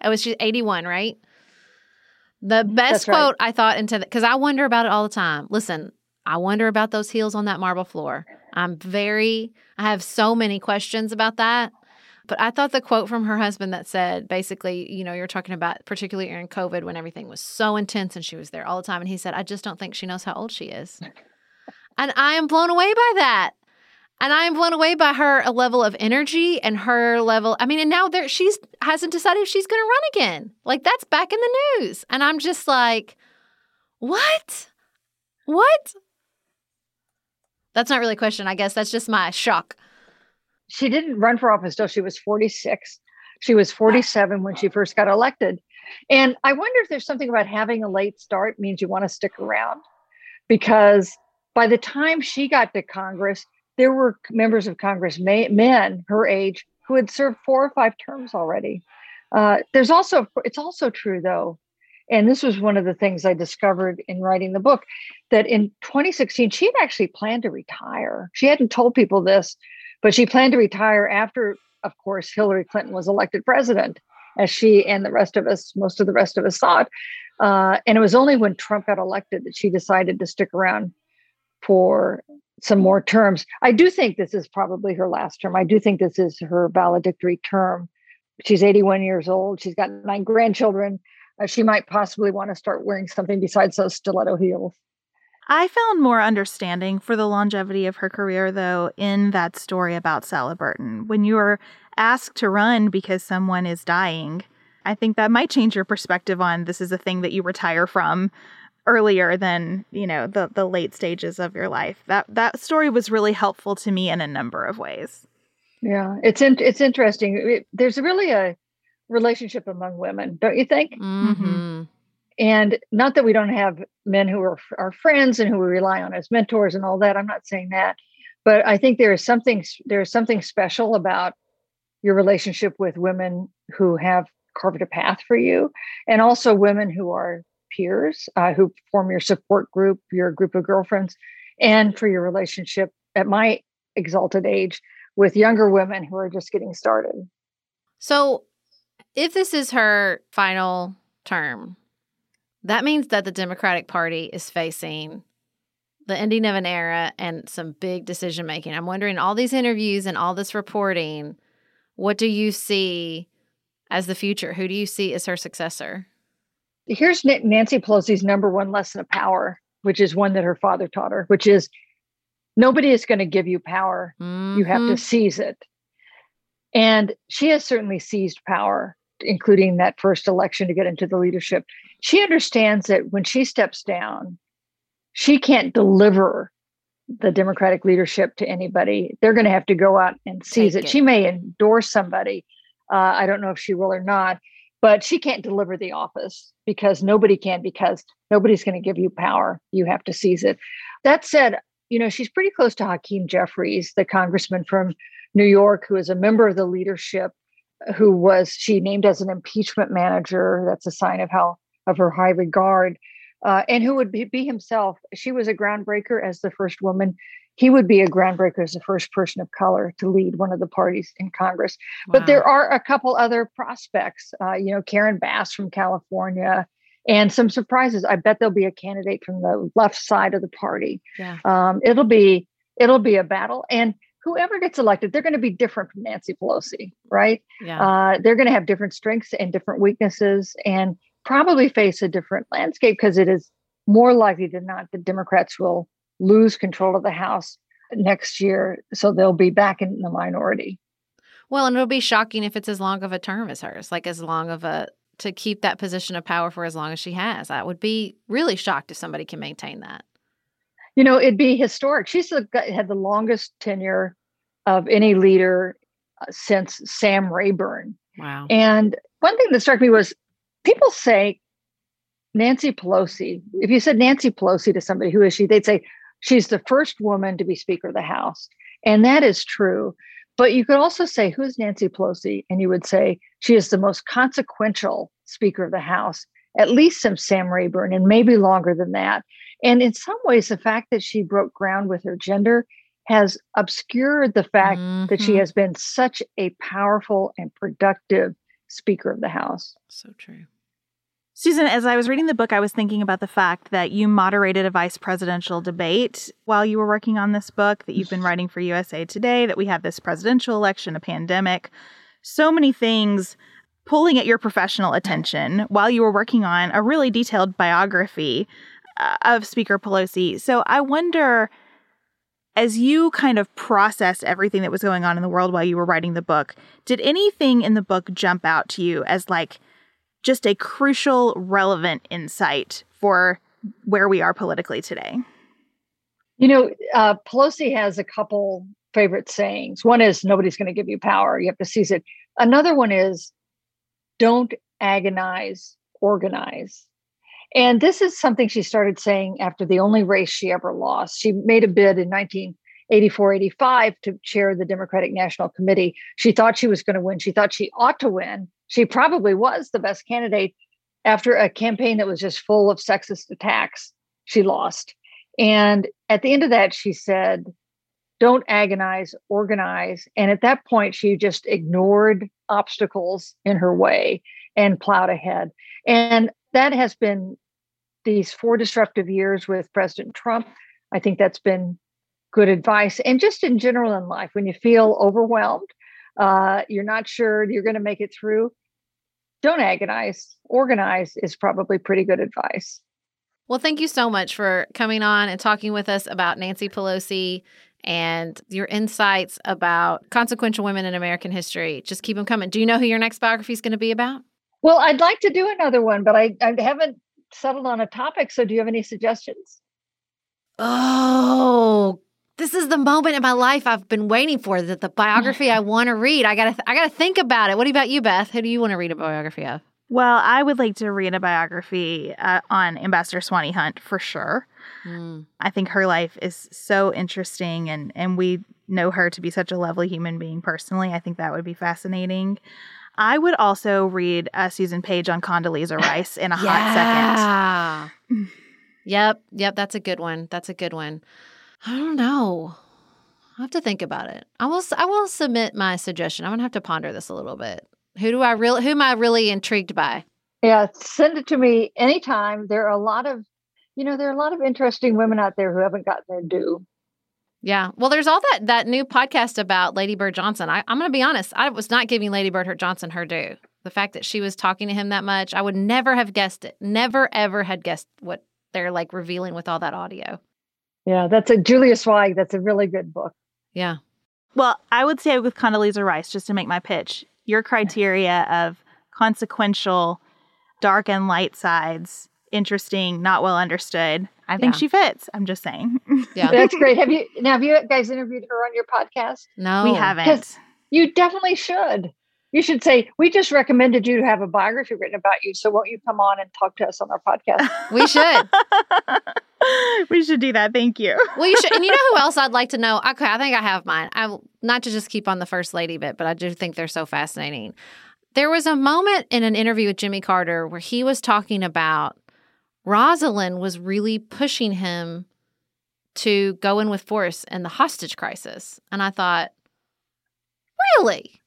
it was oh, she's 81, right? The best That's quote right. I thought into because I wonder about it all the time. Listen, I wonder about those heels on that marble floor. I'm very, I have so many questions about that. But I thought the quote from her husband that said, basically, you know, you're talking about particularly during COVID when everything was so intense and she was there all the time. And he said, I just don't think she knows how old she is. and I am blown away by that. And I am blown away by her a level of energy and her level. I mean, and now there she's hasn't decided if she's going to run again. Like that's back in the news, and I'm just like, what? What? That's not really a question. I guess that's just my shock. She didn't run for office till she was 46. She was 47 when she first got elected. And I wonder if there's something about having a late start means you want to stick around because by the time she got to Congress, there were members of Congress, men her age, who had served four or five terms already. Uh, there's also, it's also true though, and this was one of the things I discovered in writing the book, that in 2016, she had actually planned to retire. She hadn't told people this, but she planned to retire after, of course, Hillary Clinton was elected president, as she and the rest of us, most of the rest of us thought. Uh, and it was only when Trump got elected that she decided to stick around for some more terms. I do think this is probably her last term. I do think this is her valedictory term. She's 81 years old. She's got nine grandchildren. Uh, she might possibly want to start wearing something besides those stiletto heels. I found more understanding for the longevity of her career, though, in that story about Sally Burton. When you're asked to run because someone is dying, I think that might change your perspective on this is a thing that you retire from earlier than you know the the late stages of your life. That that story was really helpful to me in a number of ways. Yeah, it's in, it's interesting. It, there's really a relationship among women, don't you think? Mm-hmm. And not that we don't have men who are our friends and who we rely on as mentors and all that. I'm not saying that, but I think there is something there is something special about your relationship with women who have carved a path for you, and also women who are peers uh, who form your support group, your group of girlfriends, and for your relationship at my exalted age with younger women who are just getting started. So, if this is her final term, that means that the Democratic Party is facing the ending of an era and some big decision making. I'm wondering all these interviews and all this reporting, what do you see as the future? Who do you see as her successor? Here's Nancy Pelosi's number one lesson of power, which is one that her father taught her, which is nobody is going to give you power. Mm-hmm. You have to seize it. And she has certainly seized power, including that first election to get into the leadership. She understands that when she steps down, she can't deliver the Democratic leadership to anybody. They're going to have to go out and seize it. it. She may endorse somebody. Uh, I don't know if she will or not, but she can't deliver the office because nobody can, because nobody's going to give you power. You have to seize it. That said, you know, she's pretty close to Hakeem Jeffries, the congressman from New York, who is a member of the leadership, who was she named as an impeachment manager. That's a sign of how of her high regard, uh, and who would be, be himself. She was a groundbreaker as the first woman. He would be a groundbreaker as the first person of color to lead one of the parties in Congress. But there are a couple other prospects. Uh, you know, Karen Bass from California, and some surprises. I bet there'll be a candidate from the left side of the party. Yeah. Um, it'll be it'll be a battle, and whoever gets elected, they're going to be different from Nancy Pelosi, right? Yeah. Uh, they're going to have different strengths and different weaknesses, and probably face a different landscape because it is more likely than not that Democrats will lose control of the House next year, so they'll be back in the minority. Well, and it'll be shocking if it's as long of a term as hers, like as long of a to keep that position of power for as long as she has. I would be really shocked if somebody can maintain that. You know, it'd be historic. She's the, had the longest tenure of any leader uh, since Sam Rayburn. Wow. And one thing that struck me was people say Nancy Pelosi. If you said Nancy Pelosi to somebody, who is she? They'd say she's the first woman to be Speaker of the House. And that is true. But you could also say, who's Nancy Pelosi? And you would say she is the most consequential Speaker of the House, at least since Sam Rayburn, and maybe longer than that. And in some ways, the fact that she broke ground with her gender has obscured the fact mm-hmm. that she mm-hmm. has been such a powerful and productive Speaker of the House. So true. Susan, as I was reading the book, I was thinking about the fact that you moderated a vice presidential debate while you were working on this book, that you've been writing for USA Today, that we have this presidential election, a pandemic, so many things pulling at your professional attention while you were working on a really detailed biography of Speaker Pelosi. So I wonder, as you kind of processed everything that was going on in the world while you were writing the book, did anything in the book jump out to you as like, just a crucial, relevant insight for where we are politically today. You know, uh, Pelosi has a couple favorite sayings. One is, nobody's going to give you power, you have to seize it. Another one is, don't agonize, organize. And this is something she started saying after the only race she ever lost. She made a bid in 1984 85 to chair the Democratic National Committee. She thought she was going to win. She thought she ought to win she probably was the best candidate after a campaign that was just full of sexist attacks. She lost. And at the end of that, she said, Don't agonize, organize. And at that point, she just ignored obstacles in her way and plowed ahead. And that has been these four disruptive years with President Trump. I think that's been good advice. And just in general in life, when you feel overwhelmed, uh, you're not sure you're going to make it through, don't agonize. Organize is probably pretty good advice. Well, thank you so much for coming on and talking with us about Nancy Pelosi and your insights about consequential women in American history. Just keep them coming. Do you know who your next biography is going to be about? Well, I'd like to do another one, but I, I haven't settled on a topic. So, do you have any suggestions? Oh, this is the moment in my life I've been waiting for. That the biography I want to read. I gotta, I gotta think about it. What about you, Beth? Who do you want to read a biography of? Well, I would like to read a biography uh, on Ambassador Swanee Hunt for sure. Mm. I think her life is so interesting, and and we know her to be such a lovely human being personally. I think that would be fascinating. I would also read a Susan Page on Condoleezza Rice in a hot second. yep, yep, that's a good one. That's a good one. I don't know. I have to think about it. I will. I will submit my suggestion. I'm gonna have to ponder this a little bit. Who do I really? Who am I really intrigued by? Yeah, send it to me anytime. There are a lot of, you know, there are a lot of interesting women out there who haven't gotten their due. Yeah. Well, there's all that that new podcast about Lady Bird Johnson. I, I'm going to be honest. I was not giving Lady Bird her Johnson her due. The fact that she was talking to him that much, I would never have guessed it. Never ever had guessed what they're like revealing with all that audio. Yeah, that's a Julia Sweig. That's a really good book. Yeah. Well, I would say with Condoleezza Rice, just to make my pitch, your criteria of consequential, dark and light sides, interesting, not well understood. I think yeah. she fits. I'm just saying. Yeah, that's great. Have you now? Have you guys interviewed her on your podcast? No, we haven't. You definitely should you should say, we just recommended you to have a biography written about you. So won't you come on and talk to us on our podcast? We should. we should do that. Thank you. well, you should. And you know who else I'd like to know? Okay, I think I have mine. I not to just keep on the first lady bit, but I do think they're so fascinating. There was a moment in an interview with Jimmy Carter where he was talking about Rosalynn was really pushing him to go in with force in the hostage crisis. And I thought, really?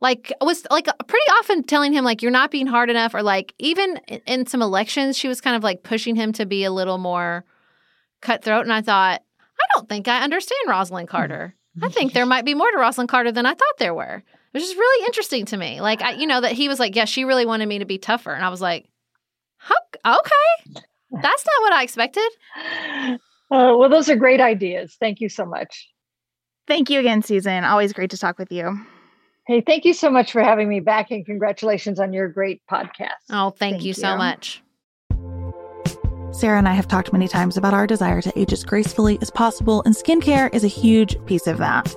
like was like pretty often telling him like you're not being hard enough or like even in some elections she was kind of like pushing him to be a little more cutthroat. And i thought i don't think i understand rosalynn hmm. carter. I think there might be more to rosalynn carter than i thought there were. Which is really interesting to me. Like I, you know that he was like yeah she really wanted me to be tougher. And i was like okay. That's not what i expected. Uh, well those are great ideas. Thank you so much. Thank you again susan. Always great to talk with you. Hey, thank you so much for having me back and congratulations on your great podcast. Oh, thank, thank you, you. so much. Sarah and I have talked many times about our desire to age as gracefully as possible, and skincare is a huge piece of that.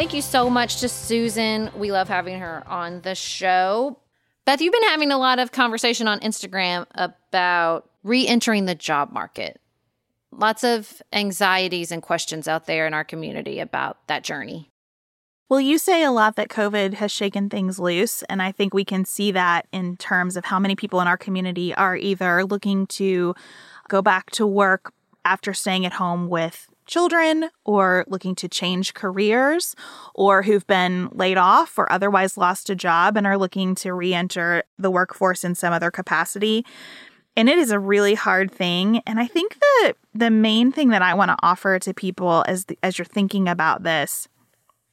Thank you so much to Susan. We love having her on the show. Beth, you've been having a lot of conversation on Instagram about re entering the job market. Lots of anxieties and questions out there in our community about that journey. Well, you say a lot that COVID has shaken things loose. And I think we can see that in terms of how many people in our community are either looking to go back to work after staying at home with children or looking to change careers or who've been laid off or otherwise lost a job and are looking to re enter the workforce in some other capacity. And it is a really hard thing. And I think that the main thing that I want to offer to people as, as you're thinking about this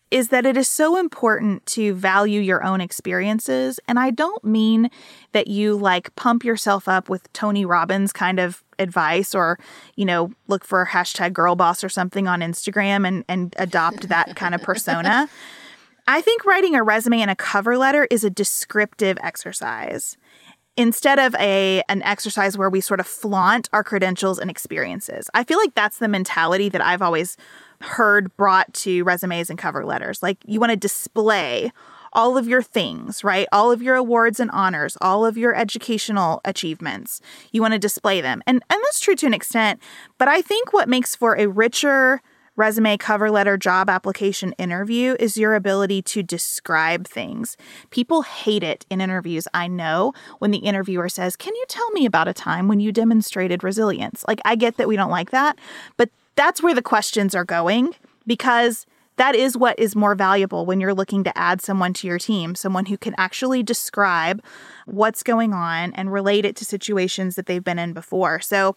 is that it is so important to value your own experiences. And I don't mean that you like pump yourself up with Tony Robbins kind of advice or, you know, look for hashtag girl boss or something on Instagram and, and adopt that kind of persona. I think writing a resume and a cover letter is a descriptive exercise instead of a an exercise where we sort of flaunt our credentials and experiences. I feel like that's the mentality that I've always heard brought to resumes and cover letters. Like you want to display all of your things, right? All of your awards and honors, all of your educational achievements. You want to display them. And and that's true to an extent, but I think what makes for a richer resume, cover letter, job application interview is your ability to describe things. People hate it in interviews, I know, when the interviewer says, Can you tell me about a time when you demonstrated resilience? Like, I get that we don't like that, but that's where the questions are going because that is what is more valuable when you're looking to add someone to your team, someone who can actually describe what's going on and relate it to situations that they've been in before. So,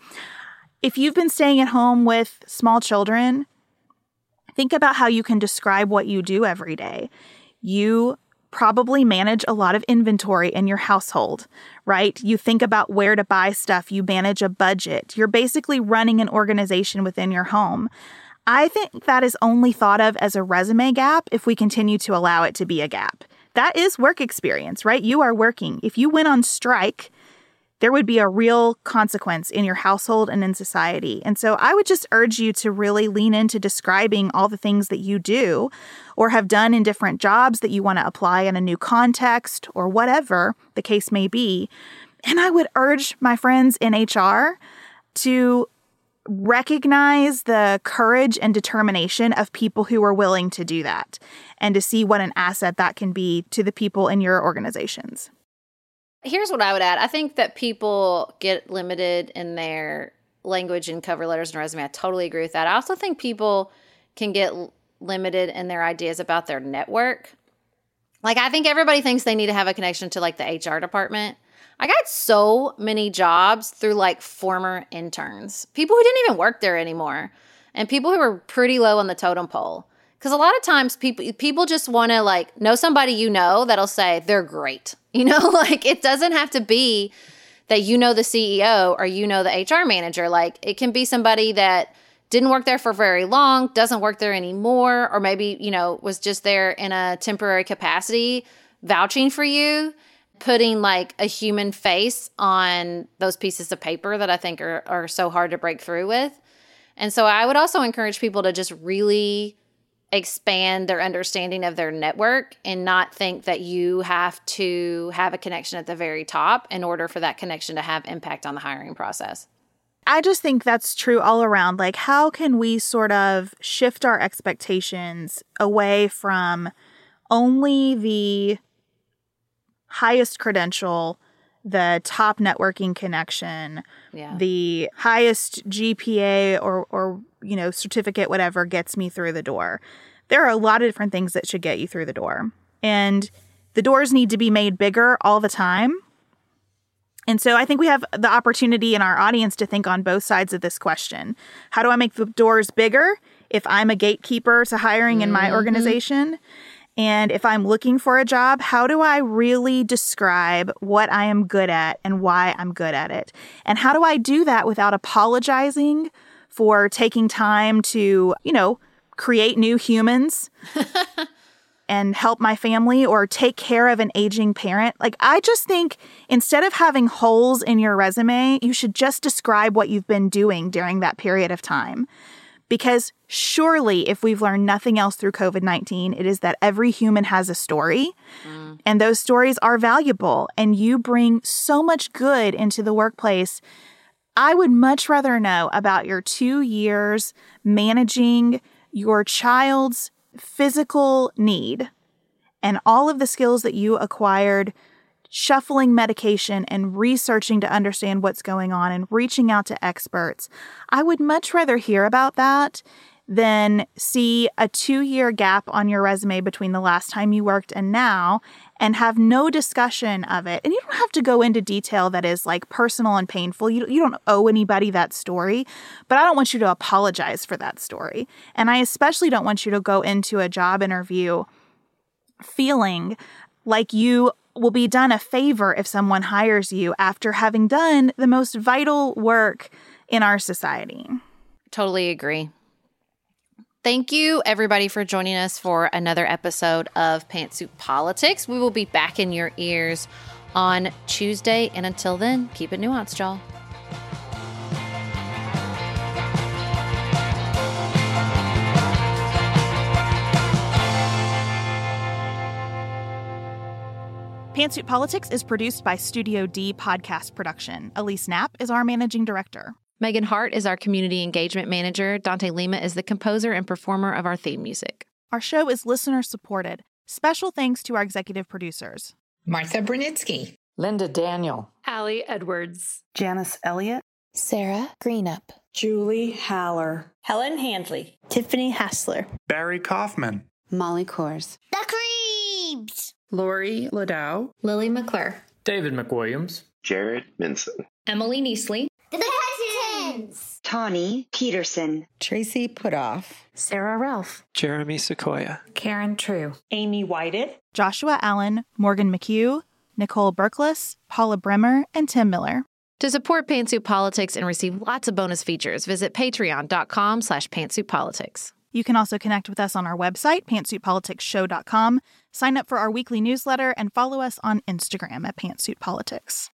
if you've been staying at home with small children, think about how you can describe what you do every day. You probably manage a lot of inventory in your household, right? You think about where to buy stuff, you manage a budget. You're basically running an organization within your home. I think that is only thought of as a resume gap if we continue to allow it to be a gap. That is work experience, right? You are working. If you went on strike, there would be a real consequence in your household and in society. And so I would just urge you to really lean into describing all the things that you do or have done in different jobs that you want to apply in a new context or whatever the case may be. And I would urge my friends in HR to recognize the courage and determination of people who are willing to do that and to see what an asset that can be to the people in your organizations. Here's what I would add I think that people get limited in their language and cover letters and resume. I totally agree with that. I also think people can get limited in their ideas about their network. Like, I think everybody thinks they need to have a connection to like the HR department. I got so many jobs through like former interns, people who didn't even work there anymore, and people who were pretty low on the totem pole. Because a lot of times people people just want to like know somebody you know that'll say they're great. You know, like it doesn't have to be that you know the CEO or you know the HR manager. Like it can be somebody that didn't work there for very long, doesn't work there anymore, or maybe, you know, was just there in a temporary capacity vouching for you putting like a human face on those pieces of paper that I think are, are so hard to break through with. And so I would also encourage people to just really expand their understanding of their network and not think that you have to have a connection at the very top in order for that connection to have impact on the hiring process. I just think that's true all around. Like, how can we sort of shift our expectations away from only the highest credential, the top networking connection, yeah. the highest GPA or or you know certificate whatever gets me through the door. There are a lot of different things that should get you through the door. And the doors need to be made bigger all the time. And so I think we have the opportunity in our audience to think on both sides of this question. How do I make the doors bigger if I'm a gatekeeper to hiring mm-hmm. in my mm-hmm. organization? And if I'm looking for a job, how do I really describe what I am good at and why I'm good at it? And how do I do that without apologizing for taking time to, you know, create new humans? and help my family or take care of an aging parent. Like, I just think instead of having holes in your resume, you should just describe what you've been doing during that period of time. Because surely, if we've learned nothing else through COVID 19, it is that every human has a story, mm. and those stories are valuable, and you bring so much good into the workplace. I would much rather know about your two years managing your child's physical need and all of the skills that you acquired shuffling medication and researching to understand what's going on and reaching out to experts. I would much rather hear about that than see a two year gap on your resume between the last time you worked and now and have no discussion of it. And you don't have to go into detail that is like personal and painful. You, you don't owe anybody that story, but I don't want you to apologize for that story. And I especially don't want you to go into a job interview feeling like you will be done a favor if someone hires you after having done the most vital work in our society. Totally agree. Thank you, everybody, for joining us for another episode of Pantsuit Politics. We will be back in your ears on Tuesday. And until then, keep it nuanced, y'all. Pantsuit Politics is produced by Studio D Podcast Production. Elise Knapp is our managing director. Megan Hart is our community engagement manager. Dante Lima is the composer and performer of our theme music. Our show is listener supported. Special thanks to our executive producers. Martha Brunitsky, Linda Daniel, Allie Edwards, Janice Elliott, Sarah Greenup, Julie Haller, Helen Handley, Tiffany Hassler, Barry Kaufman, Molly Kors, The Creeps, Lori Ladow, Lily McClure, David McWilliams, Jared Minson, Emily Neasley, The Cousins, Tawny Peterson, Tracy Putoff, Sarah Ralph, Jeremy Sequoia, Karen True, Amy Whited, Joshua Allen, Morgan McHugh, Nicole Berkless, Paula Bremer, and Tim Miller. To support Pantsuit Politics and receive lots of bonus features, visit patreon.com slash pantsuitpolitics. You can also connect with us on our website, pantsuitpoliticsshow.com, sign up for our weekly newsletter, and follow us on Instagram at pantsuitpolitics.